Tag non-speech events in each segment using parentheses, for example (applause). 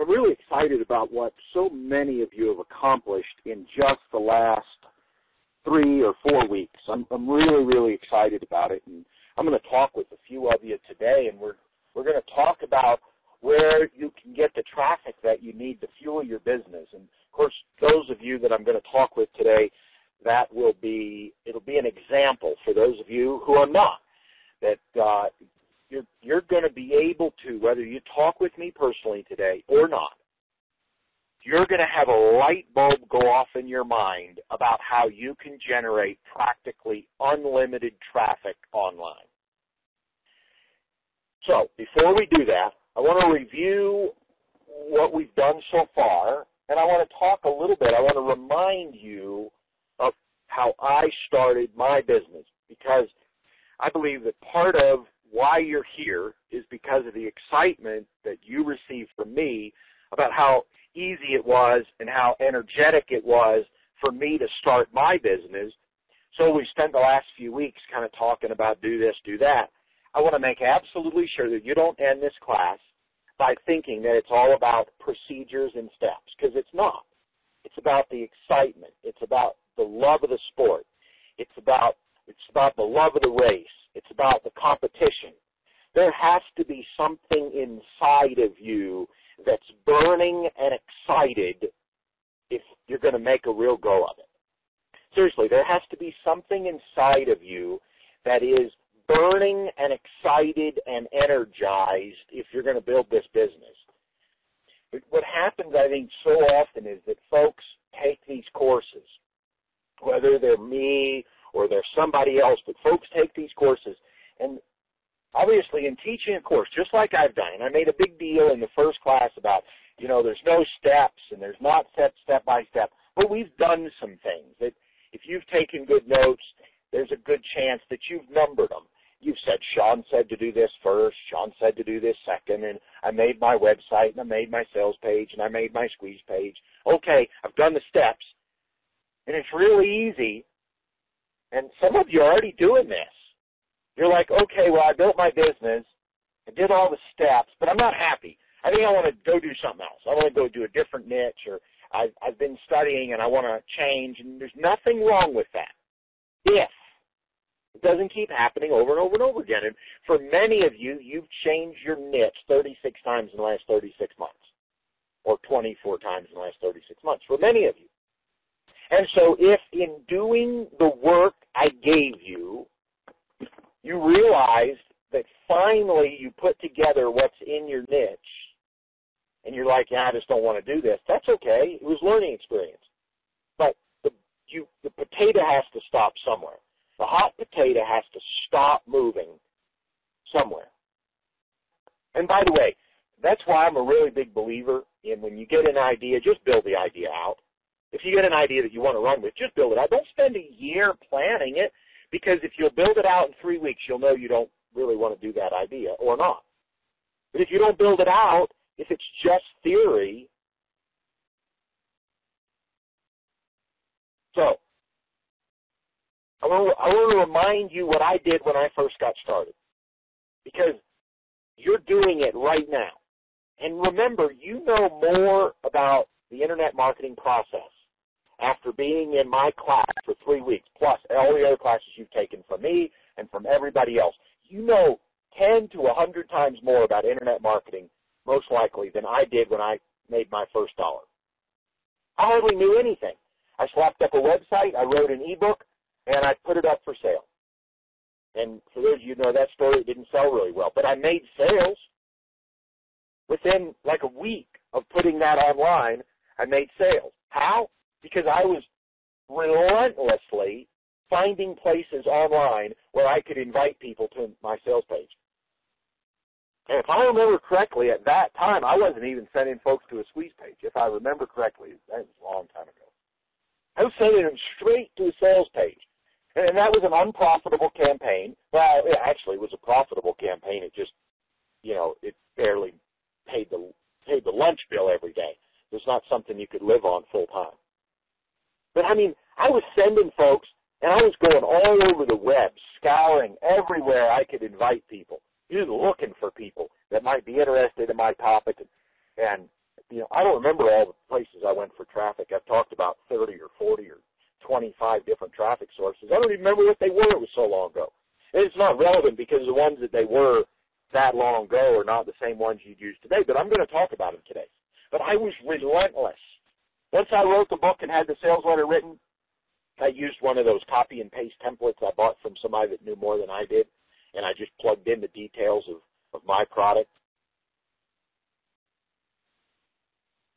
I'm really excited about what so many of you have accomplished in just the last three or four weeks. I'm, I'm really, really excited about it, and I'm going to talk with a few of you today, and we're we're going to talk about where you can get the traffic that you need to fuel your business. And of course, those of you that I'm going to talk with today, that will be it'll be an example for those of you who are not that uh, you're you're going to be able to whether you talk with me personally today or not you're going to have a light bulb go off in your mind about how you can generate practically unlimited traffic online. So, before we do that, I want to review what we've done so far, and I want to talk a little bit. I want to remind you of how I started my business because I believe that part of why you're here is because of the excitement that you receive from me about how easy it was and how energetic it was for me to start my business. So we spent the last few weeks kind of talking about do this, do that. I want to make absolutely sure that you don't end this class by thinking that it's all about procedures and steps because it's not. It's about the excitement. It's about the love of the sport. It's about it's about the love of the race. It's about the competition. There has to be something inside of you that's burning and excited if you're going to make a real go of it. Seriously, there has to be something inside of you that is burning and excited and energized if you're going to build this business. What happens, I think, so often is that folks take these courses, whether they're me or they're somebody else, but folks take these courses and obviously in teaching a course, just like I've done, and I made a big deal in the first class about, you know, there's no steps and there's not set step by step, but we've done some things that if you've taken good notes, there's a good chance that you've numbered them. You've said, Sean said to do this first, Sean said to do this second, and I made my website, and I made my sales page, and I made my squeeze page. Okay, I've done the steps, and it's really easy, and some of you are already doing this you're like, okay, well, I built my business, I did all the steps, but I'm not happy. I think I want to go do something else. I want to go do a different niche, or I've, I've been studying and I want to change, and there's nothing wrong with that. If it doesn't keep happening over and over and over again. And for many of you, you've changed your niche 36 times in the last 36 months, or 24 times in the last 36 months, for many of you. And so if in doing the work I gave you, you realized that finally you put together what's in your niche and you're like, yeah, I just don't want to do this. That's okay. It was learning experience. But the you the potato has to stop somewhere. The hot potato has to stop moving somewhere. And by the way, that's why I'm a really big believer in when you get an idea, just build the idea out. If you get an idea that you want to run with, just build it out. Don't spend a year planning it. Because if you'll build it out in three weeks, you'll know you don't really want to do that idea or not. But if you don't build it out, if it's just theory, so I want, I want to remind you what I did when I first got started. Because you're doing it right now. And remember, you know more about the internet marketing process after being in my class for three weeks, plus all the other classes you've taken from me and from everybody else, you know 10 to 100 times more about internet marketing, most likely, than I did when I made my first dollar. I hardly knew anything. I slapped up a website, I wrote an ebook, and I put it up for sale. And for those of you who know that story, it didn't sell really well. But I made sales. Within like a week of putting that online, I made sales. How? Because I was relentlessly finding places online where I could invite people to my sales page. And if I remember correctly, at that time, I wasn't even sending folks to a squeeze page. If I remember correctly, that was a long time ago. I was sending them straight to a sales page. And that was an unprofitable campaign. Well, it actually was a profitable campaign. It just, you know, it barely paid the paid the lunch bill every day. It's not something you could live on full time. But I mean, I was sending folks, and I was going all over the web, scouring everywhere I could invite people, just looking for people that might be interested in my topic. And, and you know, I don't remember all the places I went for traffic. I've talked about 30 or 40 or 25 different traffic sources. I don't even remember what they were. It was so long ago. And it's not relevant because the ones that they were that long ago are not the same ones you'd use today. But I'm going to talk about them today. But I was relentless. Once I wrote the book and had the sales letter written, I used one of those copy and paste templates I bought from somebody that knew more than I did, and I just plugged in the details of, of my product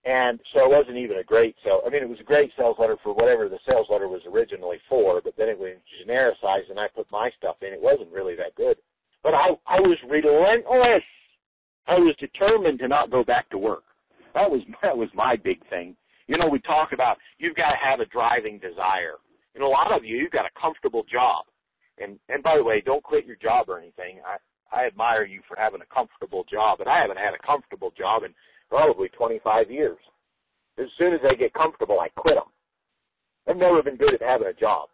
And so it wasn't even a great sale. I mean, it was a great sales letter for whatever the sales letter was originally for, but then it was genericized and I put my stuff in. It wasn't really that good. But I, I was relentless. I was determined to not go back to work. That was, (laughs) that was my big thing. You know, we talk about you've got to have a driving desire. Know, a lot of you, you've got a comfortable job. And, and by the way, don't quit your job or anything. I, I admire you for having a comfortable job, but I haven't had a comfortable job in probably 25 years. As soon as they get comfortable, I quit them. I've never been good at having a job.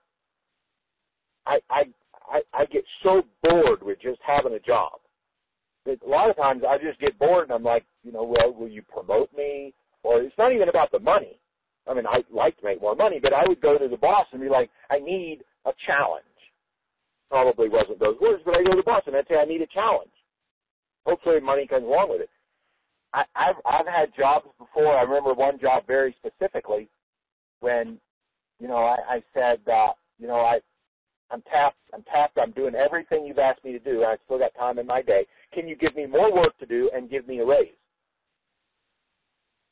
I I I, I get so bored with just having a job. A lot of times I just get bored and I'm like, you know, well, will you promote me? Or it's not even about the money. I mean, I'd like to make more money, but I would go to the boss and be like, I need a challenge. Probably wasn't those words, but I go to the boss and I'd say I need a challenge. Hopefully money comes along with it. I, I've I've had jobs before. I remember one job very specifically when, you know, I, I said, uh, you know, I I'm tapped. I'm tapped. I'm doing everything you've asked me to do. I still got time in my day. Can you give me more work to do and give me a raise?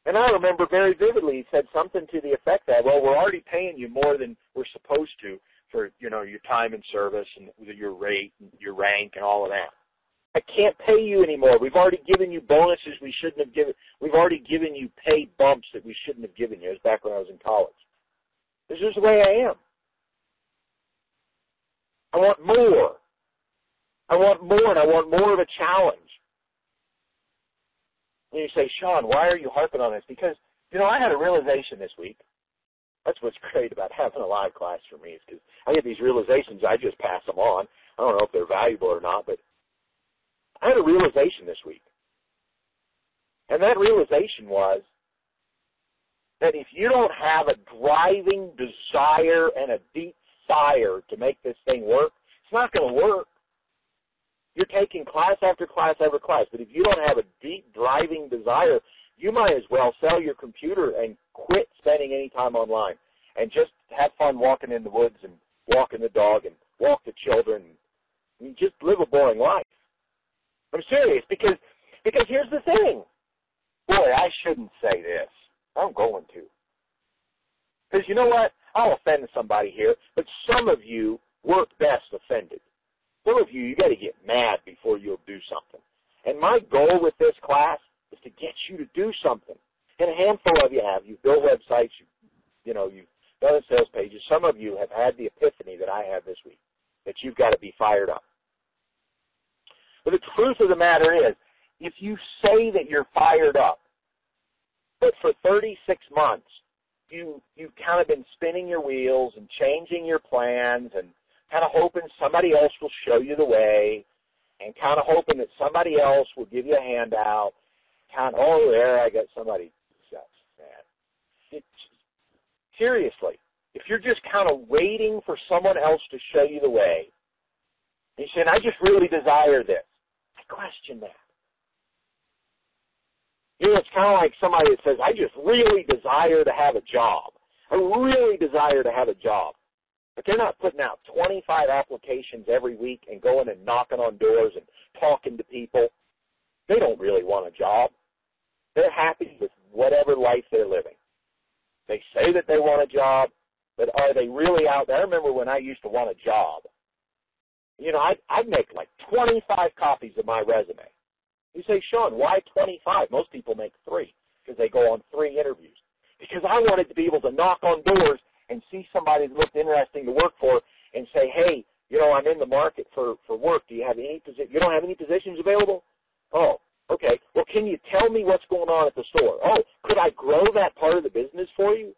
And I remember very vividly he said something to the effect that, well, we're already paying you more than we're supposed to for, you know, your time and service and your rate and your rank and all of that. I can't pay you anymore. We've already given you bonuses we shouldn't have given. We've already given you pay bumps that we shouldn't have given you. It was back when I was in college. This is the way I am. I want more. I want more, and I want more of a challenge. And you say, Sean, why are you harping on this? Because, you know, I had a realization this week. That's what's (laughs) great about having a live class for me is because I get these realizations, I just pass them on. I don't know if they're valuable or not, but I had a realization this week. And that realization was that if you don't have a driving desire and a deep fire to make this thing work, it's not going to work. You're taking class after class after class, but if you don't have a deep driving desire, you might as well sell your computer and quit spending any time online and just have fun walking in the woods and walking the dog and walk the children and just live a boring life. I'm serious because because here's the thing. Boy, I shouldn't say this. I'm going to. Because you know what? I'll offend somebody here, but some of you work best offended. Some of you, you got to get mad before you'll do something. And my goal with this class is to get you to do something. And a handful of you have. You've built websites. You, you know, you've done sales pages. Some of you have had the epiphany that I had this week that you've got to be fired up. But the truth of the matter is, if you say that you're fired up, but for 36 months you you've kind of been spinning your wheels and changing your plans and kind of hoping somebody else will show you the way and kind of hoping that somebody else will give you a handout. Kind of, oh, there I got somebody. Man, it, seriously, if you're just kind of waiting for someone else to show you the way, and you're saying, I just really desire this I question that. You know, it's kind of like somebody that says, I just really desire to have a job. I really desire to have a job. But they're not putting out 25 applications every week and going and knocking on doors and talking to people. They don't really want a job. They're happy with whatever life they're living. They say that they want a job, but are they really out there? I remember when I used to want a job you know, I'd, I'd make like 25 copies of my resume. You say, Sean, why 25? Most people make three because they go on three interviews. Because I wanted to be able to knock on doors and see somebody that looked interesting to work for and say, hey, you know, I'm in the market for, for work. Do you have any position? You don't have any positions available? Oh, okay. Well, can you tell me what's going on at the store? Oh, could I grow that part of the business for you?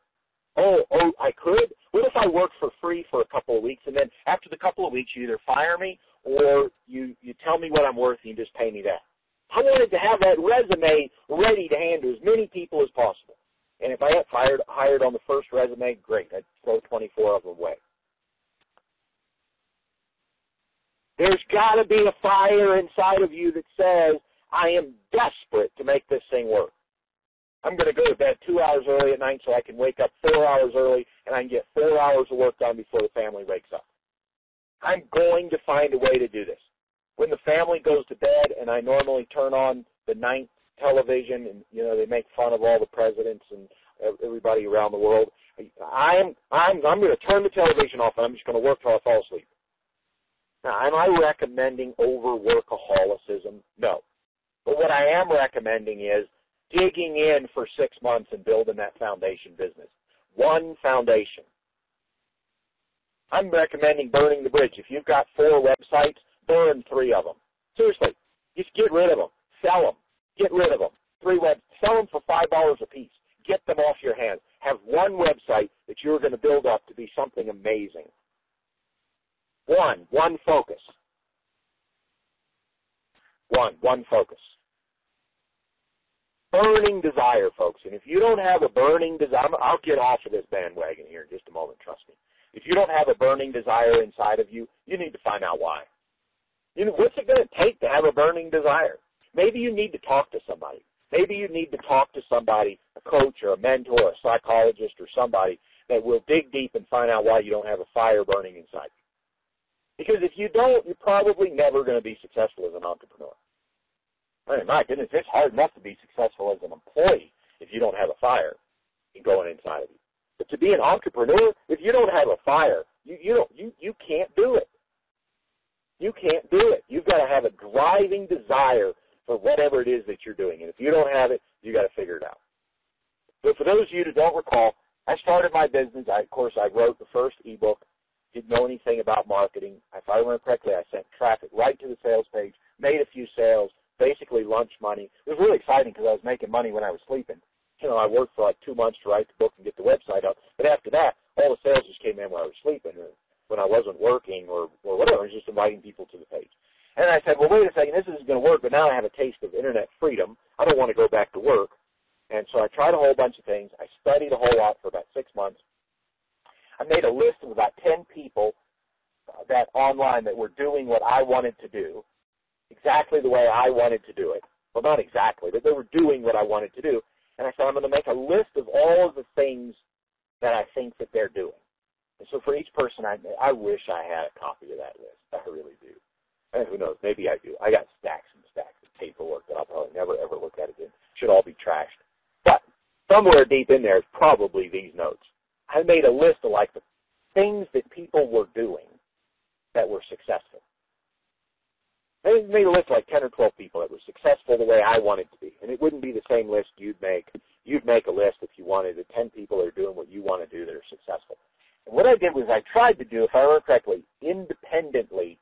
Oh, oh, I could. What if I work for free for a couple of weeks, and then after the couple of weeks, you either fire me or you you tell me what I'm worth and you just pay me that? I wanted to have that resume ready to hand to as many people as possible. And if I had hired hired on the first resume, great. I'd throw 24 of them away. There's got to be a fire inside of you that says, I am desperate to make this thing work. I'm going to go to bed two hours early at night so I can wake up four hours early and I can get four hours of work done before the family wakes up. I'm going to find a way to do this. When the family goes to bed and I normally turn on the ninth television and you know they make fun of all the presidents and everybody around the world, I'm I'm I'm going to turn the television off and I'm just going to work till I fall asleep. Now, am I recommending overworkaholicism? No. But what I am recommending is digging in for six months and building that foundation business. One foundation. I'm recommending burning the bridge. If you've got four websites, burn three of them. Seriously, just get rid of them. Sell them. Get rid of them. Three web. Sell them for five dollars a piece. Get them off your hands. Have one website that you're going to build up to be something amazing. One, one focus. One, one focus. Burning desire, folks. And if you don't have a burning desire, I'll get off of this bandwagon here in just a moment, trust me. If you don't have a burning desire inside of you, you need to find out why. You know, what's it going to take to have a burning desire? Maybe you need to talk to somebody. Maybe you need to talk to somebody, a coach or a mentor, a psychologist or somebody that will dig deep and find out why you don't have a fire burning inside you. Because if you don't, you're probably never going to be successful as an entrepreneur. I mean, my goodness, it's hard enough to be successful as an employee if you don't have a fire going inside of you. But to be an entrepreneur, if you don't have a fire, you you don't you you can't do it. You can't do it. You've got to have a driving desire for whatever it is that you're doing, and if you don't have it, you got to figure it out. But for those of you that don't recall, I started my business. I, of course, I wrote the first ebook. Didn't know anything about marketing. If I remember correctly, I sent traffic right to the sales page, made a few sales, basically lunch money. It was really exciting because I was making money when I was sleeping. You know, I worked for like two months to write the book and get the website up. But after that, all the sales just came in when I was sleeping or when I wasn't working or, or whatever. I was just inviting people to the page. And I said, well, wait a second, this isn't going to work, but now I have a taste of internet freedom. I don't want to go back to work. And so I tried a whole bunch of things. I studied a whole lot for about six months. I made a list of about 10 people uh, that online that were doing what I wanted to do exactly the way I wanted to do it. Well, not exactly, but they were doing what I wanted to do. And I said, I'm going to make a list of all of the things that I think that they're doing. And so for each person, I, I wish I had a copy of that list. I really do. And who knows? Maybe I do. I got stacks and stacks of paperwork that I'll probably never ever look at again. Should all be trashed. But somewhere deep in there is probably these notes. I made a list of like the things that people were doing that were successful. I made a list of like 10 or 12 people that were successful the way I wanted to be. And it wouldn't be the same list you'd make. You'd make a list if you wanted the 10 people that are doing what you want to do that are successful. And what I did was I tried to do, if I remember correctly, independently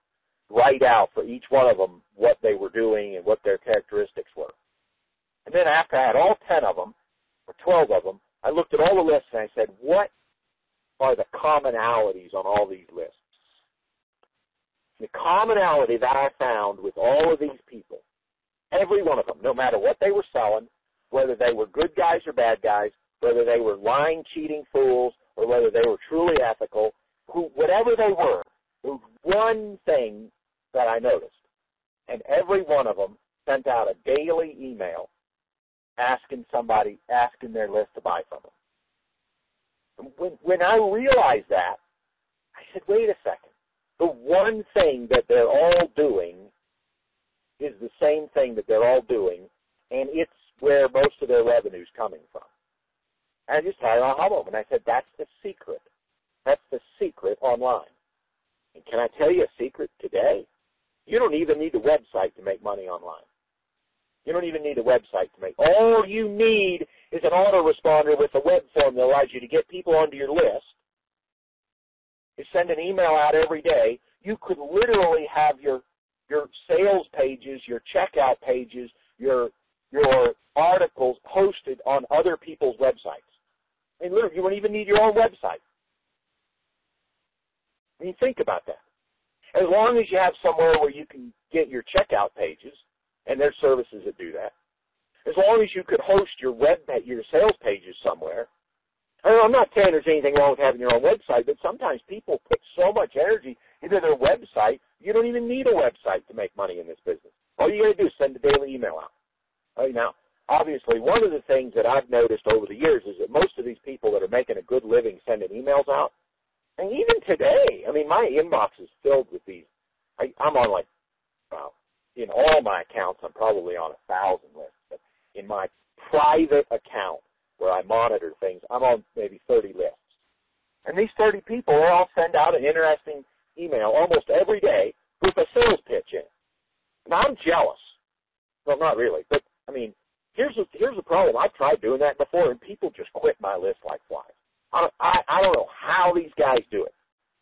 write out for each one of them what they were doing and what their characteristics were. And then after I had all 10 of them, or 12 of them, I looked at all the lists and I said, what are the commonalities on all these lists? The commonality that I found with all of these people, every one of them, no matter what they were selling, whether they were good guys or bad guys, whether they were lying, cheating fools, or whether they were truly ethical, who, whatever they were, there was one thing that I noticed. And every one of them sent out a daily email asking somebody, asking their list to buy from them. When, when I realized that, I said, wait a second the one thing that they're all doing is the same thing that they're all doing, and it's where most of their revenue is coming from. And I just had a aha moment. I said, that's the secret. That's the secret online. And can I tell you a secret today? You don't even need a website to make money online. You don't even need a website to make. All you need is an autoresponder with a web form that allows you to get people onto your list you send an email out every day, you could literally have your your sales pages, your checkout pages, your your articles posted on other people's websites. I mean, literally, you wouldn't even need your own website. I mean, think about that. As long as you have somewhere where you can get your checkout pages, and there's services that do that. As long as you could host your web your sales pages somewhere. I'm not saying there's anything wrong with having your own website, but sometimes people put so much energy into their website, you don't even need a website to make money in this business. All you got to do is send a daily email out. Right now, obviously, one of the things that I've noticed over the years is that most of these people that are making a good living sending emails out, and even today, I mean, my inbox is filled with these. I, I'm on like, well, in all my accounts, I'm probably on a thousand lists. But in my private account, where I monitor things, I'm on maybe 30 lists. And these 30 people, they all send out an interesting email almost every day with a sales pitch in. Now I'm jealous. Well, not really, but I mean, here's a, here's the problem. I've tried doing that before, and people just quit my list like flies. I don't, I, I don't know how these guys do it.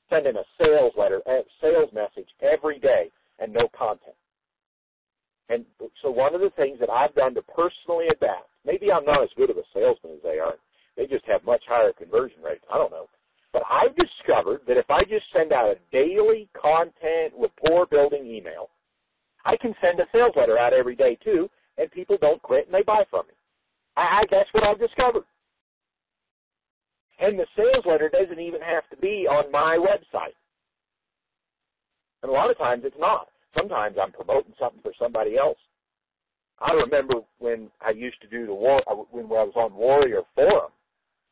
Sending a sales letter, a sales message every day, and no content. And so one of the things that I've done to personally adapt, maybe I'm not as good of a salesman as they are. They just have much higher conversion rates. I don't know. But I've discovered that if I just send out a daily content rapport building email, I can send a sales letter out every day too, and people don't quit and they buy from me. I, that's what I've discovered. And the sales letter doesn't even have to be on my website. And a lot of times it's not. Sometimes I'm promoting something for somebody else. I remember when I used to do the war uh, when I was on Warrior Forum.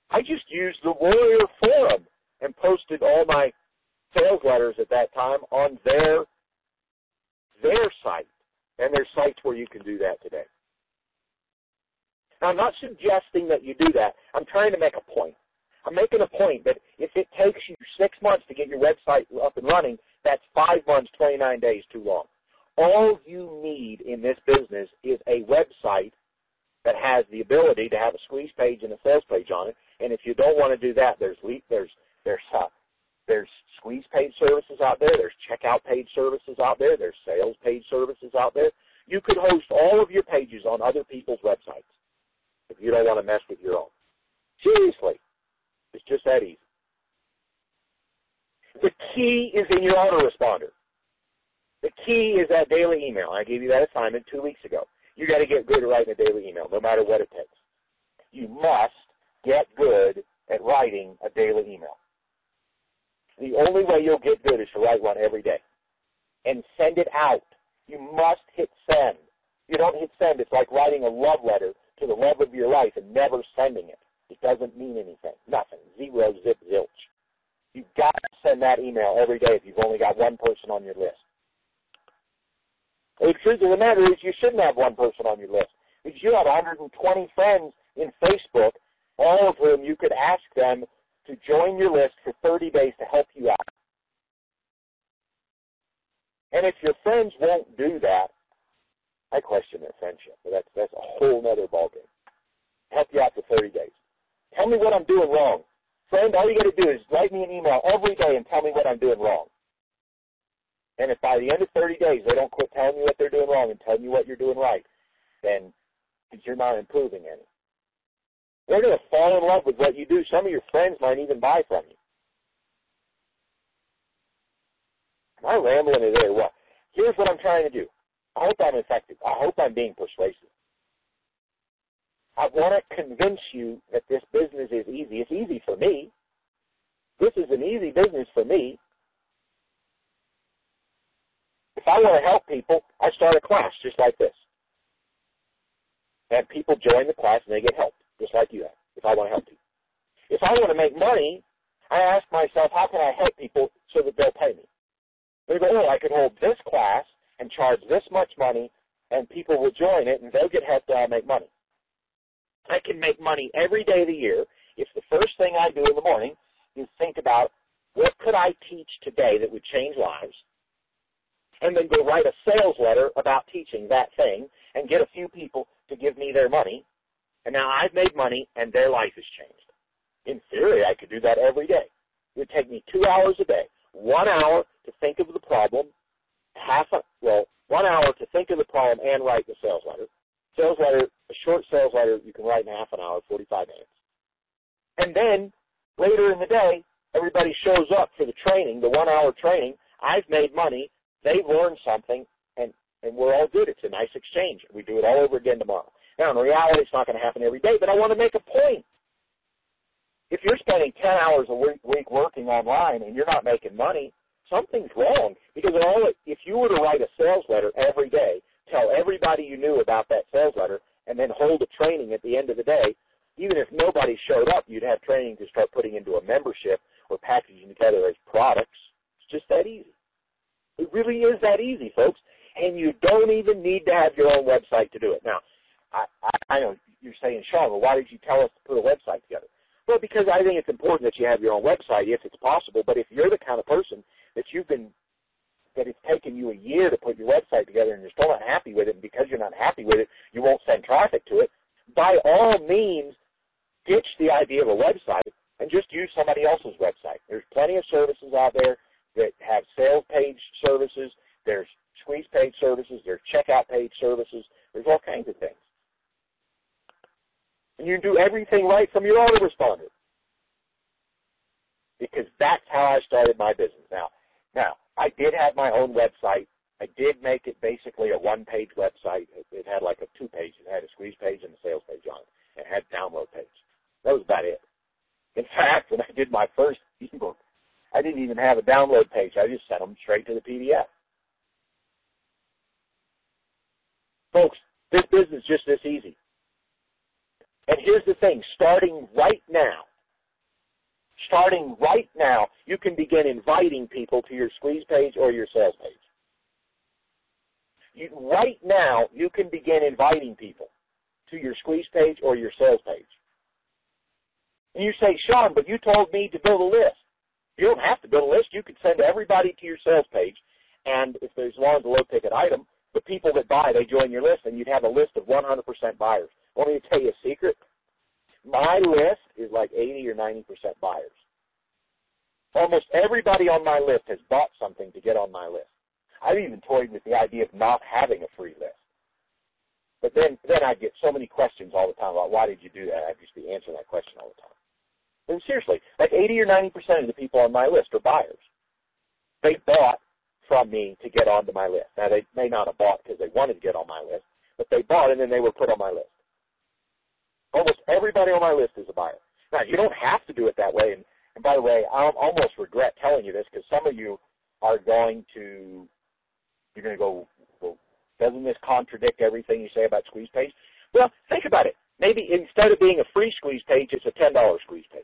I just used the Warrior Forum and posted all my sales letters at that time on their their site. And there's sites where you can do that today. Now, I'm not suggesting that you do that. I'm trying to make a point. I'm making a point that if it takes you six months to get your website up and running, that's five months, 29 days too long. All you need in this business is a website that has the ability to have a squeeze page and a sales page on it. And if you don't want to do that, there's there's there's uh, there's squeeze page services out there. There's checkout page services out there. There's sales page services out there. You could host all of your pages on other people's websites if you don't want to mess with your own. Seriously. It's just that easy. The key is in your autoresponder. The key is that daily email. I gave you that assignment two weeks ago. You got to get good at writing a daily email, no matter what it takes. You must get good at writing a daily email. The only way you'll get good is to write one every day and send it out. You must hit send. You don't hit send. It's like writing a love letter to the love of your life and never sending it. It doesn't mean anything. Nothing. Zero, zip, zilch. You've got to send that email every day if you've only got one person on your list. The truth of the matter is you shouldn't have one person on your list because you have 120 friends in Facebook, all of whom you could ask them to join your list for 30 days to help you out. And if your friends won't do that, I question their friendship. But that's that's a whole other ballgame. Help you out for 30 days. Tell me what I'm doing wrong. Friend, all you got to do is write me an email every day and tell me what I'm doing wrong. And if by the end of 30 days they don't quit telling you what they're doing wrong and telling you what you're doing right, then you're not improving any. They're going to fall in love with what you do. Some of your friends might even buy from you. Am I rambling today? Well, here's what I'm trying to do. I hope I'm effective. I hope I'm being persuasive. I want to convince you that this business is easy. It's easy for me. This is an easy business for me. If I want to help people, I start a class just like this. And people join the class and they get help just like you have, if I want to help you. If I want to make money, I ask myself, how can I help people so that they'll pay me? They go, oh, I could hold this class and charge this much money, and people will join it, and they'll get help and I'll make money. I can make money every day of the year if the first thing I do in the morning is think about what could I teach today that would change lives, and then go write a sales letter about teaching that thing and get a few people to give me their money, and now I've made money and their life has changed. In theory, I could do that every day. It would take me two hours a day, one hour to think of the problem, half a, well, one hour to think of the problem and write the sales letter. Sales letter, a short sales letter, you can write in half an hour, 45 minutes. And then later in the day, everybody shows up for the training, the one hour training. I've made money. They've learned something, and and we're all good. It's a nice exchange. We do it all over again tomorrow. Now, in reality, it's not going to happen every day, but I want to make a point. If you're spending 10 hours a week, week working online and you're not making money, something's wrong. Because all if you were to write a sales letter every day, tell everybody you knew about that sales letter, and then hold a training at the end of the day, even if nobody showed up, you'd have training to start putting into a membership or packaging together as products. It's just that easy. It really is that easy, folks. And you don't even need to have your own website to do it. Now, I, I, I know you're saying, Sean, well, why did you tell us to put a website together? Well, because I think it's important that you have your own website if it's possible. But if you're the kind of person that you've been that it's taken you a year to put your website together and you're still not happy with it, and because you're not happy with it, you won't send traffic to it, by all means, ditch the idea of a website and just use somebody else's website. There's plenty of services out there that have sales page services, there's squeeze page services, there's checkout page services, there's all kinds of things. And you can do everything right from your autoresponder. Because that's how I started my business. Now, now, I did have my own website. I did make it basically a one-page website. It, it had like a two-page. It had a squeeze page and a sales page on it. It had a download page. That was about it. In (laughs) fact, when I did my first ebook, I didn't even have a download page. I just sent them straight to the PDF. Folks, this business is just this easy. And here's the thing, starting right now, starting right now, you can begin inviting people to your squeeze page or your sales page. You, right now, you can begin inviting people to your squeeze page or your sales page. And you say, Sean, but you told me to build a list. You don't have to build a list. You could send everybody to your sales page, and if there's a low ticket item, the people that buy, they join your list, and you'd have a list of 100% buyers. Want me to tell you a secret? My list is like 80 or 90% buyers. Almost everybody on my list has bought something to get on my list. I've even toyed with the idea of not having a free list. But then, then I get so many questions all the time about why did you do that? I'd just be answering that question all the time. And seriously, like 80 or 90% of the people on my list are buyers. They bought from me to get onto my list. Now, they may not have bought because they wanted to get on my list, but they bought and then they were put on my list. Almost everybody on my list is a buyer. Now, you don't have to do it that way. And, and by the way, I almost regret telling you this because some of you are going to, you're going to go, well, doesn't this contradict everything you say about squeeze page? Well, think about it. Maybe instead of being a free squeeze page, it's a $10 squeeze page.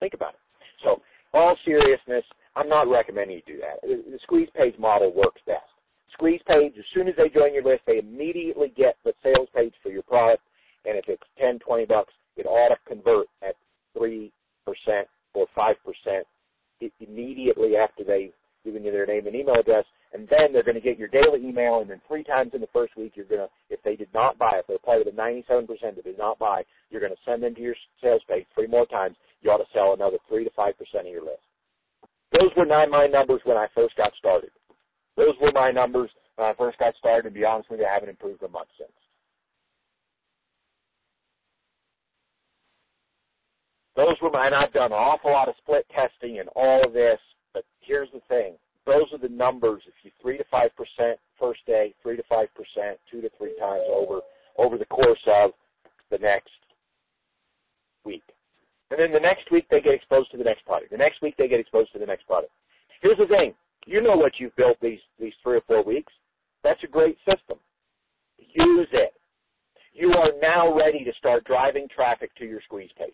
Think about it. So, all seriousness, I'm not recommending you do that. The squeeze page model works best. Squeeze page, as soon as they join your list, they immediately get the sales page for your product, and if it's 10, 20 bucks, it ought to convert at 3% or 5% immediately after they've given you their name and email address, and then they're going to get your daily email, and then three times in the first week, you're going to, if they did not buy, if they're part of the 97% that did not buy, you're going to send them to your sales page three more times. You ought to sell another 3 to 5% of your list. Those were not my numbers when I first got started. Those were my numbers when I first got started, and be honest with you, I haven't improved a month since. Those were and I've done an awful lot of split testing and all of this, but here's the thing. Those are the numbers. If you three to five percent first day, three to five percent, two to three times over over the course of the next week. And then the next week they get exposed to the next product. The next week they get exposed to the next product. Here's the thing. You know what you've built these, these three or four weeks. That's a great system. Use it. You are now ready to start driving traffic to your squeeze page.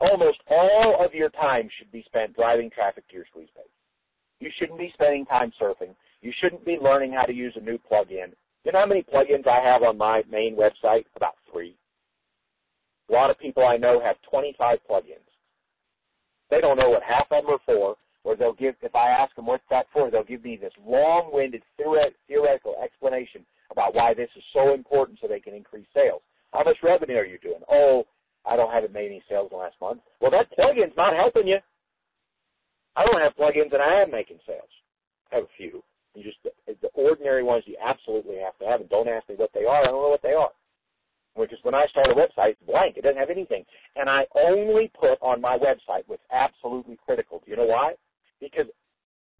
Almost all of your time should be spent driving traffic to your squeeze page. You shouldn't be spending time surfing. You shouldn't be learning how to use a new plugin. You know how many plugins I have on my main website? About three. A lot of people I know have 25 plugins. They don't know what half of them are for, or they'll give, if I ask them what's that for, they'll give me this long-winded theoretical explanation about why this is so important so they can increase sales. How much revenue are you doing? Oh, I don't haven't made any sales in the last month. Well, that plugin's not helping you. I don't have plugins and I am making sales. I have a few. You just the ordinary ones you absolutely have to have, and don't ask me what they are. I don't know what they are which is when I start a website, it's blank. It doesn't have anything. And I only put on my website what's absolutely critical. Do you know why? Because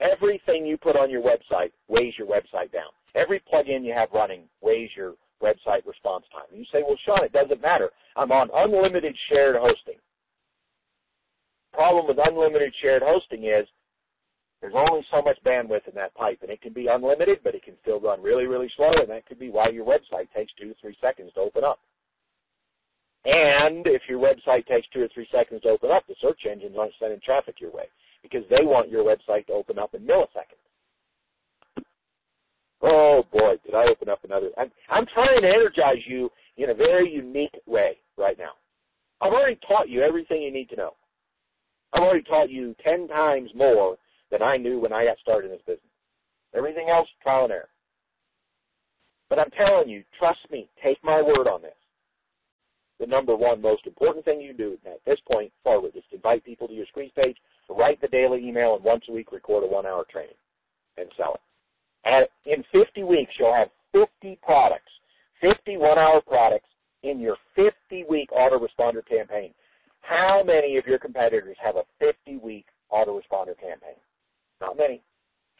everything you put on your website weighs your website down. Every plugin you have running weighs your website response time. And you say, well, Sean, it doesn't matter. I'm on unlimited shared hosting. Problem with unlimited shared hosting is there's only so much bandwidth in that pipe, and it can be unlimited, but it can still run really, really slow, and that could be why your website takes two to three seconds to open up. And if your website takes two or three seconds to open up, the search engines aren't sending traffic your way because they want your website to open up in milliseconds. Oh boy, did I open up another? I'm, I'm trying to energize you in a very unique way right now. I've already taught you everything you need to know. I've already taught you 10 times more than I knew when I got started in this business. Everything else, trial and error. But I'm telling you, trust me, take my word on this. The number one most important thing you do at this point forward is to invite people to your squeeze page, write the daily email, and once a week record a one hour training and sell it. And in 50 weeks, you'll have 50 products, 50 one hour products in your 50 week autoresponder campaign. How many of your competitors have a 50 week autoresponder campaign? Not many.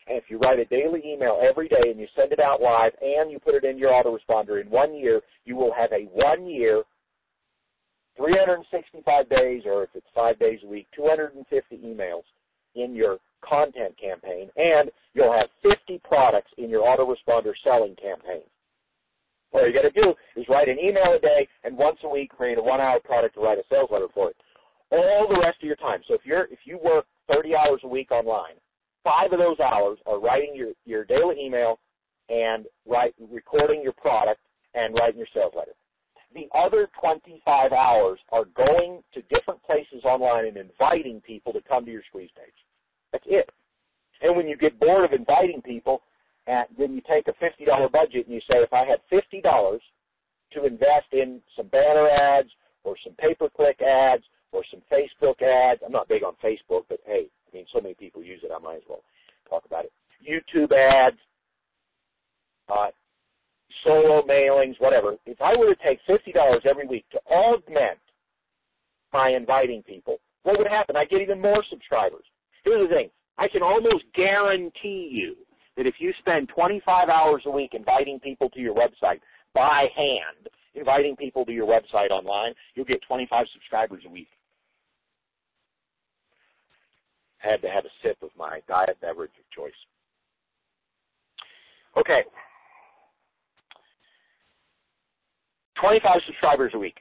And if you write a daily email every day and you send it out live and you put it in your autoresponder in one year, you will have a one year, 365 days, or if it's five days a week, 250 emails in your content campaign, and you'll have 50 products in your autoresponder selling campaign. All you got to do is write an email a day, and once a week create a one-hour product to write a sales letter for it. All the rest of your time. So if you're if you work 30 hours a week online, five of those hours are writing your your daily email and write recording your product and writing your sales letter. The other 25 hours are going to different places online and inviting people to come to your squeeze page. That's it. And when you get bored of inviting people, and then you take a $50 budget and you say, if I had $50 to invest in some banner ads or some pay-per-click ads or some Facebook ads, I'm not big on Facebook, but hey, I mean, so many people use it, I might as well talk about it. YouTube ads, uh, solo mailings, whatever. If I were to take $50 every week to augment my inviting people, what would happen? I'd get even more subscribers. Here's the thing. I can almost guarantee you that if you spend 25 hours a week inviting people to your website by hand, inviting people to your website online, you'll get 25 subscribers a week. I had to have a sip of my diet beverage of choice. Okay. 25 subscribers a week.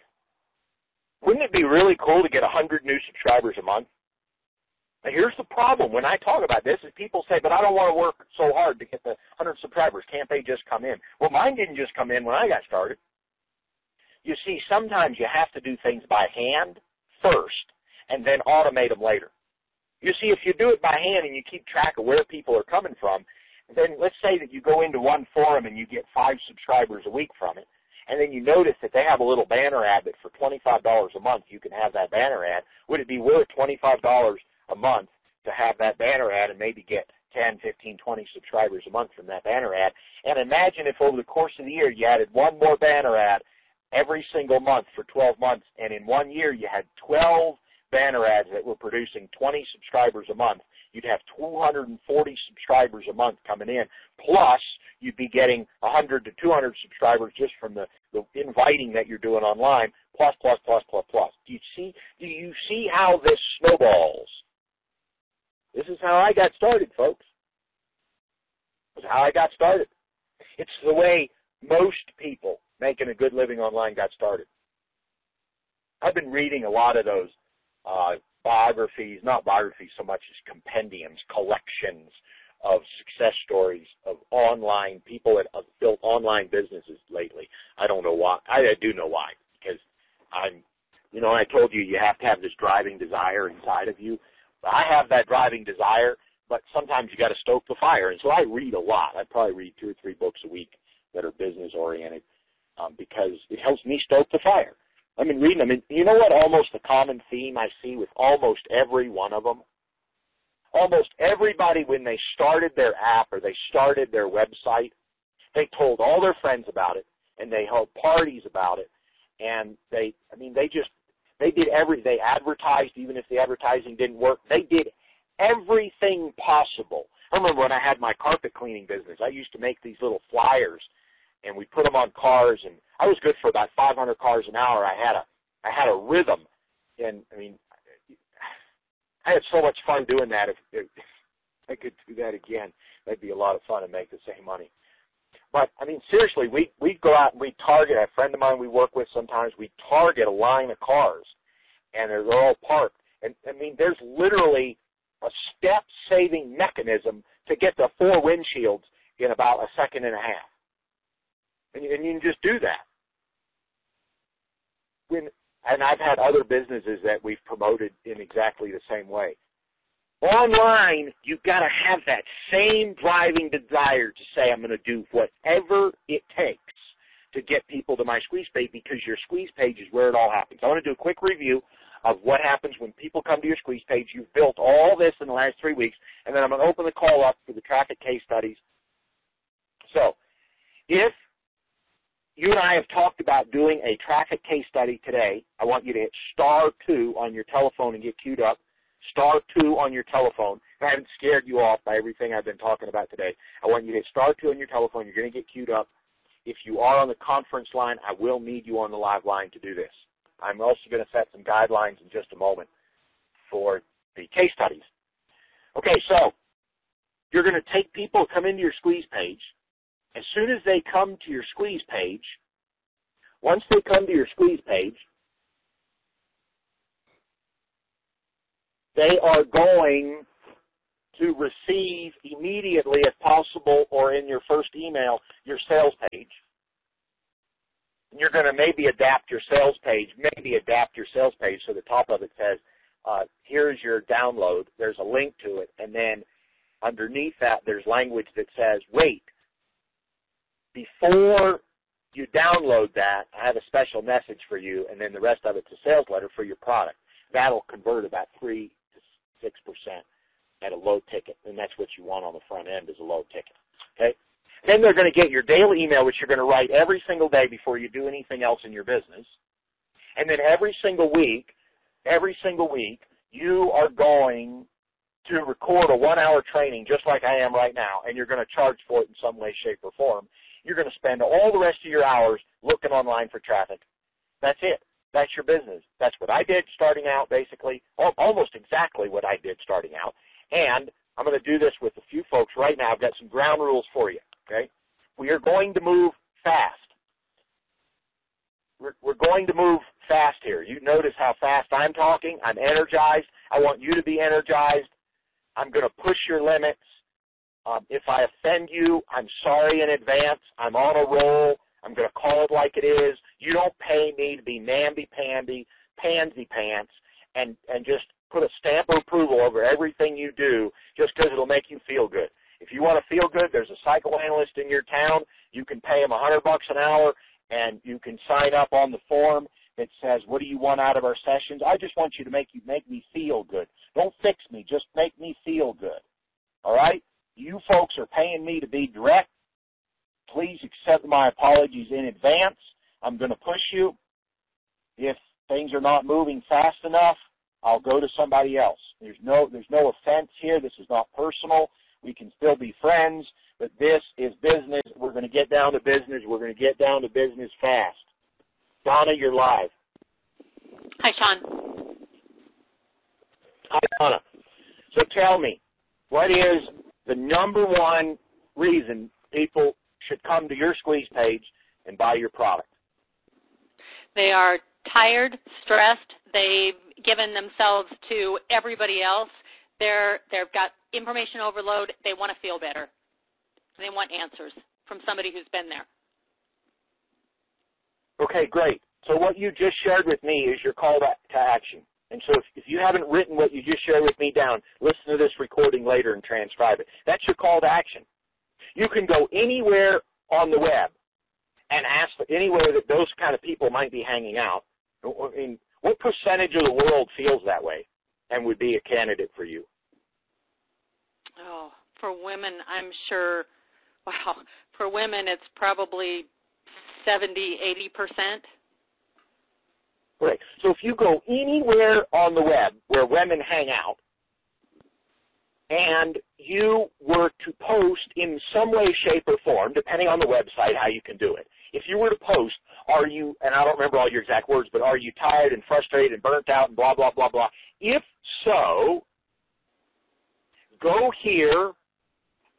Wouldn't it be really cool to get 100 new subscribers a month? Now here's the problem when I talk about this is people say, but I don't want to work so hard to get the 100 subscribers. Can't they just come in? Well, mine didn't just come in when I got started. You see, sometimes you have to do things by hand first and then automate them later. You see, if you do it by hand and you keep track of where people are coming from, then let's say that you go into one forum and you get five subscribers a week from it, and then you notice that they have a little banner ad that for $25 a month you can have that banner ad. Would it be worth $25 a month to have that banner ad and maybe get 10, 15, 20 subscribers a month from that banner ad. And imagine if over the course of the year you added one more banner ad every single month for 12 months, and in one year you had 12 banner ads that were producing 20 subscribers a month. You'd have 240 subscribers a month coming in. Plus, you'd be getting 100 to 200 subscribers just from the, the inviting that you're doing online. Plus, plus, plus, plus, plus. Do you see? Do you see how this snowballs? This is how I got started, folks. This is how I got started. It's the way most people making a good living online got started. I've been reading a lot of those uh, biographies, not biographies so much as compendiums, collections of success stories of online people that have built online businesses lately. I don't know why. I, I do know why because I'm, you know, I told you you have to have this driving desire inside of you I have that driving desire, but sometimes you got to stoke the fire. And so I read a lot. I probably read two or three books a week that are business oriented um, because it helps me stoke the fire. I mean, reading them. And you know what? Almost the common theme I see with almost every one of them. Almost everybody, when they started their app or they started their website, they told all their friends about it and they held parties about it. And they, I mean, they just they did every, they advertised even if the advertising didn't work. They did everything possible. I remember when I had my carpet cleaning business, I used to make these little flyers and we put them on cars and I was good for about 500 cars an hour. I had a, I had a rhythm and I mean, I had so much fun doing that. If, if I could do that again, that'd be a lot of fun and make the same money. But I mean, seriously, we we go out and we target. A friend of mine we work with sometimes. We target a line of cars, and they're, all parked. And I mean, there's literally a step-saving mechanism to get the four windshields in about a second and a half, and, and you can just do that. When and I've had other businesses that we've promoted in exactly the same way. Online, you've got to have that same driving desire to say, I'm going to do whatever it takes to get people to my squeeze page because your squeeze page is where it all happens. I want to do a quick review of what happens when people come to your squeeze page. You've built all this in the last three weeks, and then I'm going to open the call up for the traffic case studies. So, if you and I have talked about doing a traffic case study today, I want you to hit star two on your telephone and get queued up star two on your telephone. I haven't scared you off by everything I've been talking about today. I want you to hit star two on your telephone. You're going to get queued up. If you are on the conference line, I will need you on the live line to do this. I'm also going to set some guidelines in just a moment for the case studies. Okay, so you're going to take people, come into your squeeze page. As soon as they come to your squeeze page, once they come to your squeeze page, they are going to receive immediately, if possible, or in your first email, your sales page. And you're going to maybe adapt your sales page, maybe adapt your sales page so the top of it says, uh, here's your download. There's a link to it. And then underneath that, there's language that says, wait, before you download that, I have a special message for you, and then the rest of it's a sales letter for your product. That'll convert about three 6% at a low ticket, and that's what you want on the front end is a low ticket. Okay? Then they're going to get your daily email, which you're going to write every single day before you do anything else in your business. And then every single week, every single week, you are going to record a one hour training just like I am right now, and you're going to charge for it in some way, shape, or form. You're going to spend all the rest of your hours looking online for traffic. That's it. That's your business. That's what I did starting out, basically, almost exactly what I did starting out. And I'm going to do this with a few folks right now. I've got some ground rules for you. Okay, we are going to move fast. We're, we're going to move fast here. You notice how fast I'm talking. I'm energized. I want you to be energized. I'm going to push your limits. Um, if I offend you, I'm sorry in advance. I'm on a roll. I'm going to call it like it is. You don't pay me to be namby-pamby, pansy pants, and and just put a stamp of approval over everything you do just because it'll make you feel good. If you want to feel good, there's a psychoanalyst in your town. You can pay him a hundred bucks an hour, and you can sign up on the form that says, "What do you want out of our sessions?" I just want you to make you make me feel good. Don't fix me, just make me feel good. All right? You folks are paying me to be direct Please accept my apologies in advance. I'm going to push you. If things are not moving fast enough, I'll go to somebody else. There's no there's no offense here. This is not personal. We can still be friends, but this is business. We're going to get down to business. We're going to get down to business fast. Donna, you're live. Hi, Sean. Hi, Donna. So tell me, what is the number one reason people should come to your squeeze page and buy your product. They are tired, stressed. They've given themselves to everybody else. They're they've got information overload. They want to feel better. They want answers from somebody who's been there. Okay, great. So what you just shared with me is your call to, action. And so if, if you haven't written what you just shared with me down, listen to this recording later and transcribe it. That's your call to action. You can go anywhere on the web and ask for anywhere that those kind of people might be hanging out. I mean, what percentage of the world feels that way and would be a candidate for you? Oh, for women, I'm sure. Wow, for women, it's probably 70, 80 percent. Right. So if you go anywhere on the web where women hang out, and you were to post in some way, shape, or form, depending on the website, how you can do it. If you were to post, are you, and I don't remember all your exact words, but are you tired and frustrated and burnt out and blah, blah, blah, blah. If so, go here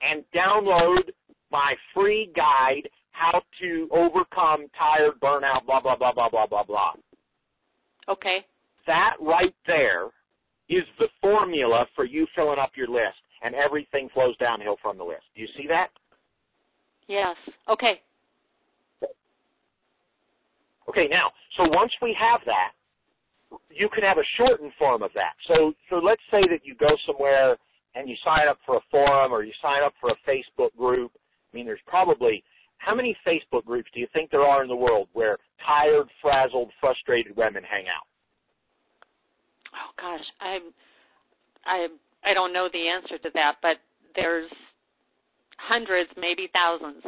and download my free guide, How to Overcome Tired, Burnout, blah, blah, blah, blah, blah, blah, blah. Okay. That right there is the formula for you filling up your list, and everything flows downhill from the list. Do you see that? Yes. Okay. Okay, now, so once we have that, you can have a shortened form of that. So, so let's say that you go somewhere and you sign up for a forum or you sign up for a Facebook group. I mean, there's probably how many Facebook groups do you think there are in the world where tired, frazzled, frustrated women hang out? Oh gosh, I I I don't know the answer to that, but there's hundreds, maybe thousands.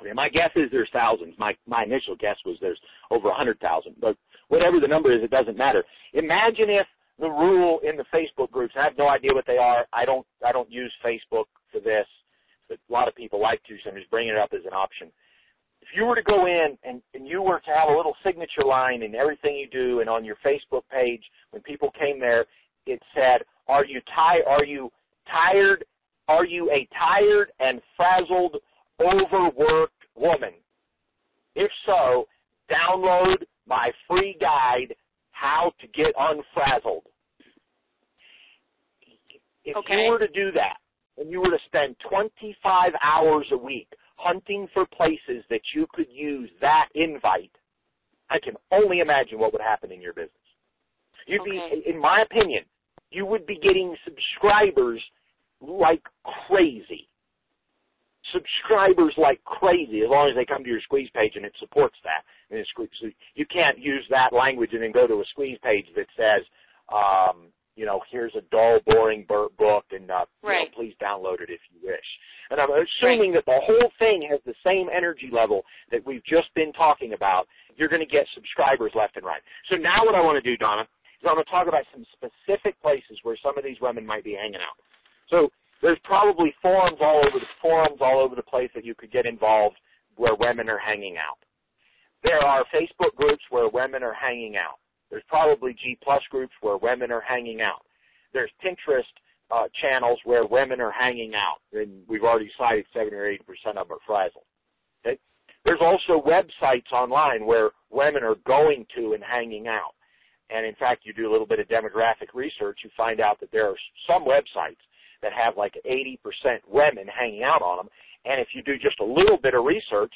Okay, my guess is there's thousands. My my initial guess was there's over a hundred thousand, but whatever the number is, it doesn't matter. Imagine if the rule in the Facebook groups. I have no idea what they are. I don't I don't use Facebook for this, but a lot of people like to, so I'm just bringing it up as an option. If you were to go in and, and you were to have a little signature line in everything you do, and on your Facebook page, when people came there, it said, "Are you tired? Are you tired? Are you a tired and frazzled overworked woman? If so, download my free guide, How to Get Unfrazzled. If okay. you were to do that, and you were to spend 25 hours a week hunting for places that you could use that invite, I can only imagine what would happen in your business. You'd okay. be, in my opinion, you would be getting subscribers like crazy subscribers like crazy as long as they come to your squeeze page and it supports that. And so you can't use that language and then go to a squeeze page that says, um, you know, here's a dull, boring book, and uh, right. you know, please download it if you wish. And I'm assuming right. that the whole thing has the same energy level that we've just been talking about. You're going to get subscribers left and right. So now what I want to do, Donna, is I'm going to talk about some specific places where some of these women might be hanging out. So there's probably forums all over the forums all over the place that you could get involved where women are hanging out. There are Facebook groups where women are hanging out. There's probably G plus groups where women are hanging out. There's Pinterest uh, channels where women are hanging out, and we've already cited seven or eight percent of them are frazzled. Okay? There's also websites online where women are going to and hanging out. And in fact, you do a little bit of demographic research, you find out that there are some websites that have like 80% women hanging out on them. And if you do just a little bit of research,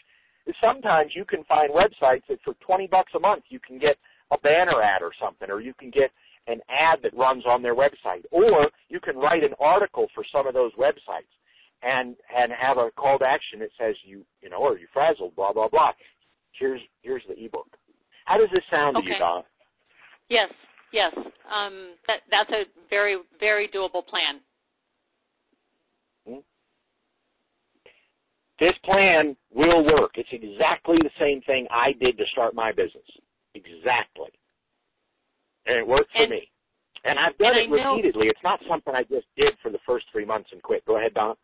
sometimes you can find websites that for 20 bucks a month you can get a banner ad or something, or you can get an ad that runs on their website, or you can write an article for some of those websites and and have a call to action that says you you know are you frazzled blah blah blah. Here's here's the ebook. How does this sound okay. to you, Donna? Yes, yes. Um, that that's a very very doable plan. This plan will work. It's exactly the same thing I did to start my business. Exactly. And it worked for and, me. And I've done and it repeatedly. It's not something I just did for the first three months and quit. Go ahead, Don.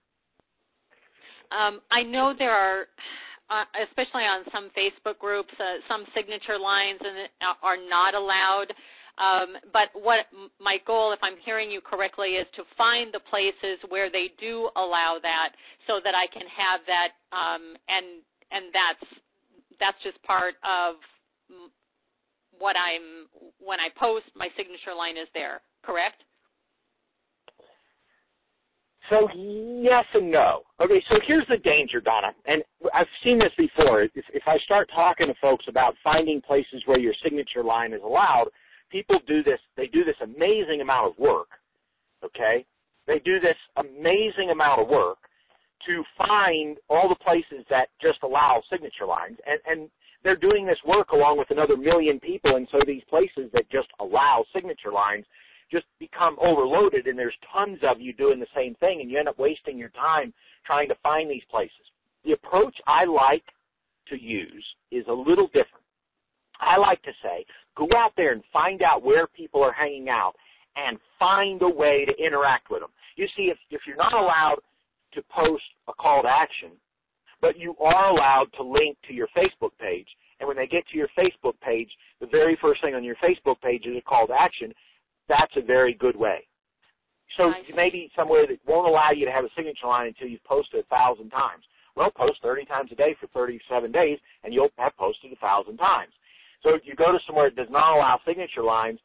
Um, I know there are, uh, especially on some Facebook groups, uh, some signature lines and are not allowed. Um, but what my goal, if I'm hearing you correctly, is to find the places where they do allow that, so that I can have that, um, and and that's that's just part of what I'm when I post. My signature line is there, correct? So yes and no. Okay, so here's the danger, Donna, and I've seen this before. If, if I start talking to folks about finding places where your signature line is allowed people do this, they do this amazing amount of work, okay? They do this amazing amount of work to find all the places that just allow signature lines, and, and they're doing this work along with another million people, and so these places that just allow signature lines just become overloaded, and there's tons of you doing the same thing, and you end up wasting your time trying to find these places. The approach I like to use is a little different. I like to say, go out there and find out where people are hanging out and find a way to interact with them. You see, if, if you're not allowed to post a call to action, but you are allowed to link to your Facebook page, and when they get to your Facebook page, the very first thing on your Facebook page is a call to action, that's a very good way. So maybe somewhere that won't allow you to have a signature line until you've posted a thousand times. Well, post 30 times a day for 37 days, and you'll have posted a thousand times. So if you go to somewhere that does not allow signature lines,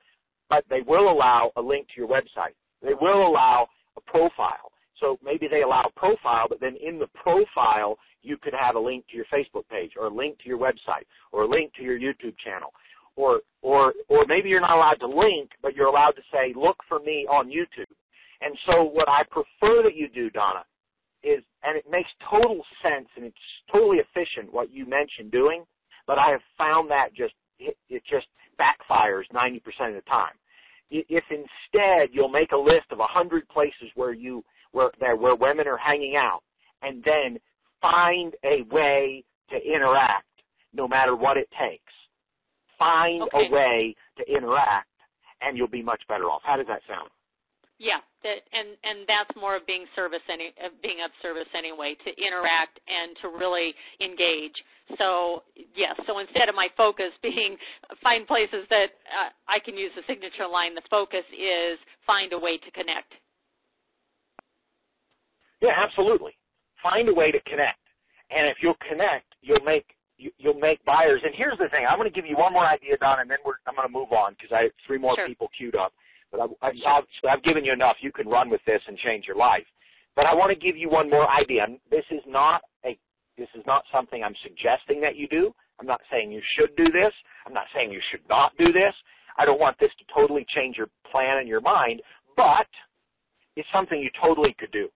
but they will allow a link to your website. They will allow a profile. So maybe they allow profile, but then in the profile, you could have a link to your Facebook page or a link to your website or a link to your YouTube channel. Or, or, or maybe you're not allowed to link, but you're allowed to say, look for me on YouTube. And so what I prefer that you do, Donna, is, and it makes total sense and it's totally efficient what you mentioned doing, but I have found that just, it, it just backfires 90% of the time. If instead you'll make a list of 100 places where you, where, there, where women are hanging out, and then find a way to interact no matter what it takes. Find Okay. a way to interact and you'll be much better off. How does that sound? Yeah, that, and and that's more of being service any of being of service anyway to interact and to really engage. So yes, so instead of my focus (laughs) being find places that uh, I can use the signature line, the focus is find a way to connect. Yeah, absolutely. Find a way to connect, and if you'll connect, you'll make you, you'll make buyers. And here's the thing: I'm going to give you one more idea, Don, and then we're, I'm going to move on because I have three more Sure. people queued up. But I, I've, I've given you enough. You can run with this and change your life. But I want to give you one more idea. This is not a this is not something I'm suggesting that you do. I'm not saying you should do this. I'm not saying you should not do this. I don't want this to totally change your plan and your mind, but it's something you totally could do.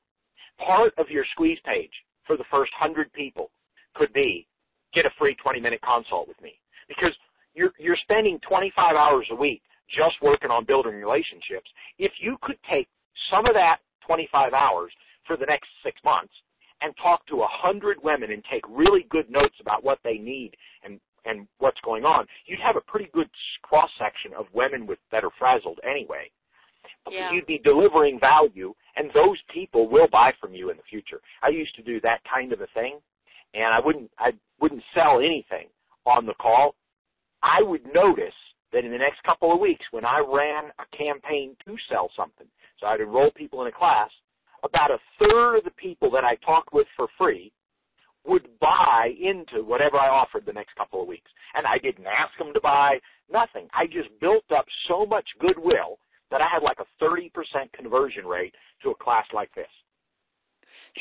Part of your squeeze page for the first 100 people could be get a free 20 minute consult with me because you're you're spending 25 hours a week just working on building relationships. If you could take some of that 25 hours for the next 6 months and talk to a 100 women and take really good notes about what they need and and what's going on, you'd have a pretty good cross section of women with that are frazzled anyway. Yeah. You'd be delivering value, and those people will buy from you in the future. I used to do that kind of a thing, and I wouldn't I wouldn't sell anything on the call. I would notice that in the next couple of weeks, when I ran a campaign to sell something, so I'd enroll people in a class, about a third of the people that I talked with for free would buy into whatever I offered the next couple of weeks. And I didn't ask them to buy nothing. I just built up so much goodwill that I had like a 30% conversion rate to a class like this.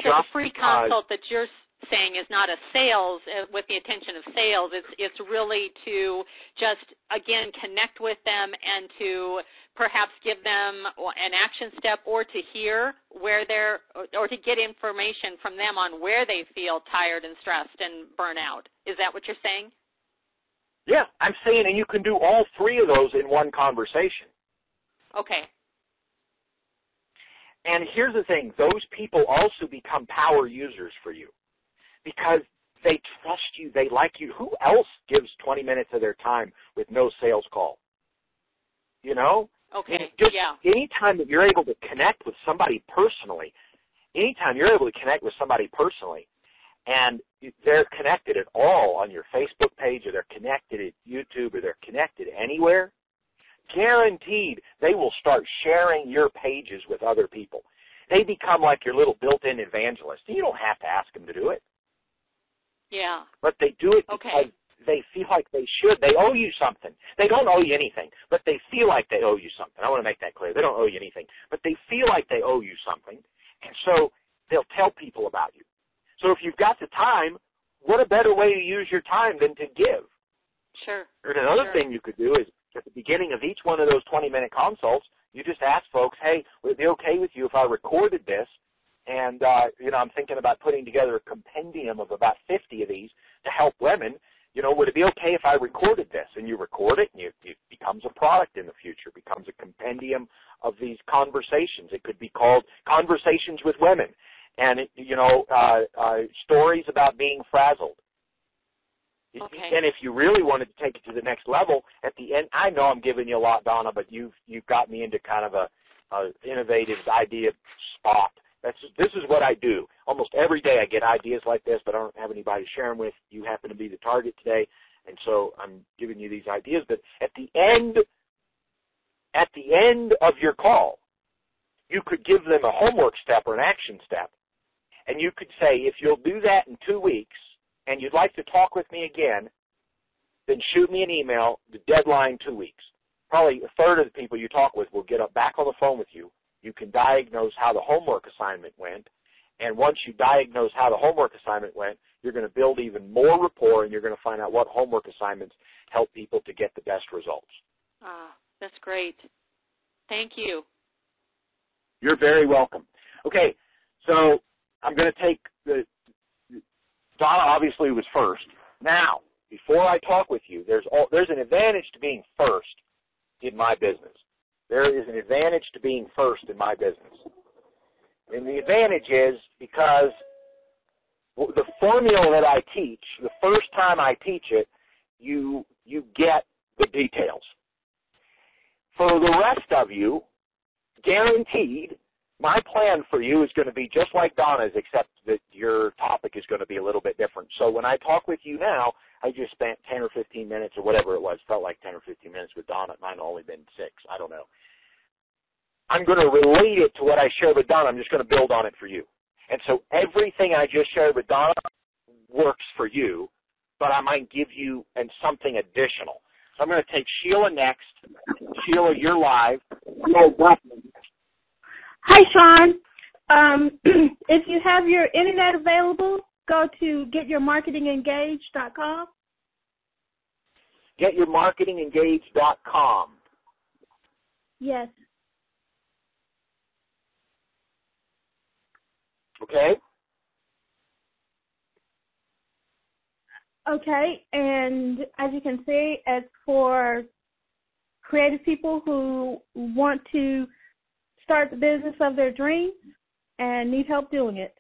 So the free consult that you're saying is not a sales uh, with the attention of sales. It's it's really to just again connect with them and to perhaps give them an action step or to hear where they're or- or to get information from them on where they feel tired and stressed and burnout. Is that what you're saying? Yeah, I'm saying, and you can do all three of those in one conversation. Okay. And here's the thing, those people also become power users for you because they trust you, they like you. Who else gives 20 minutes of their time with no sales call? You know? Okay. Just yeah. anytime that you're able to connect with somebody personally, anytime you're able to connect with somebody personally, and they're connected at all on your Facebook page, or they're connected at YouTube, or they're connected anywhere, guaranteed they will start sharing your pages with other people. They become like your little built-in evangelist. You don't have to ask them to do it, Yeah. but they do it Okay. they feel like they should. They owe you something. They don't owe you anything, but they feel like they owe you something. I want to make that clear. They don't owe you anything, but they feel like they owe you something, and so they'll tell people about you. So if you've got the time, what a better way to use your time than to give? Sure. And another Sure. thing you could do is at the beginning of each one of those 20 minute consults, you just ask folks, hey, would it be okay with you if I recorded this? And, uh, you know, I'm thinking about putting together a compendium of about 50 of these to help women. You know, would it be okay if I recorded this? And you record it and you, it becomes a product in the future, becomes a compendium of these conversations. It could be called Conversations with Women. And, it, you know, uh, uh, stories about being frazzled Okay. And if you really wanted to take it to the next level, at the end, I know I'm giving you a lot, Donna, but you've you've got me into kind of a, a innovative idea spot. That's this is what I do. Almost every day I get ideas like this, but I don't have anybody to share them with. You happen to be the target today, and so I'm giving you these ideas. But at the end, at the end of your call, you could give them a homework step or an action step, and you could say, if you'll do that in two weeks, and you'd like to talk with me again, then shoot me an email. The deadline two weeks. Probably a third of the people you talk with will get up back on the phone with you. You can diagnose how the homework assignment went, and once you diagnose how the homework assignment went, you're going to build even more rapport, and you're going to find out what homework assignments help people to get the best results. Ah, that's great. Thank you. You're very welcome. Okay, so I'm going to take the Donna obviously was first. Now, before I talk with you, there's all, there's an advantage to being first in my business. There is an advantage to being first in my business. And the advantage is because the formula that I teach, the first time I teach it, you you get the details. For the rest of you, guaranteed, my plan for you is going to be just like Donna's, except that your topic is going to be a little bit different. So when I talk with you now, I just spent 10 or 15 minutes or whatever it was, felt like 10 or 15 minutes with Donna. Mine only been six. I don't know. I'm going to relate it to what I shared with Donna. I'm just going to build on it for you. And so everything I just shared with Donna works for you, but I might give you and something additional. So I'm going to take Sheila next. Sheila, you're live. Hi, Sean. Um, (clears throat) if you have your internet available, go to getyourmarketingengaged.com. Getyourmarketingengaged.com. Yes. Okay. Okay, and as you can see, it's for creative people who want to start the business of their dreams and need help doing it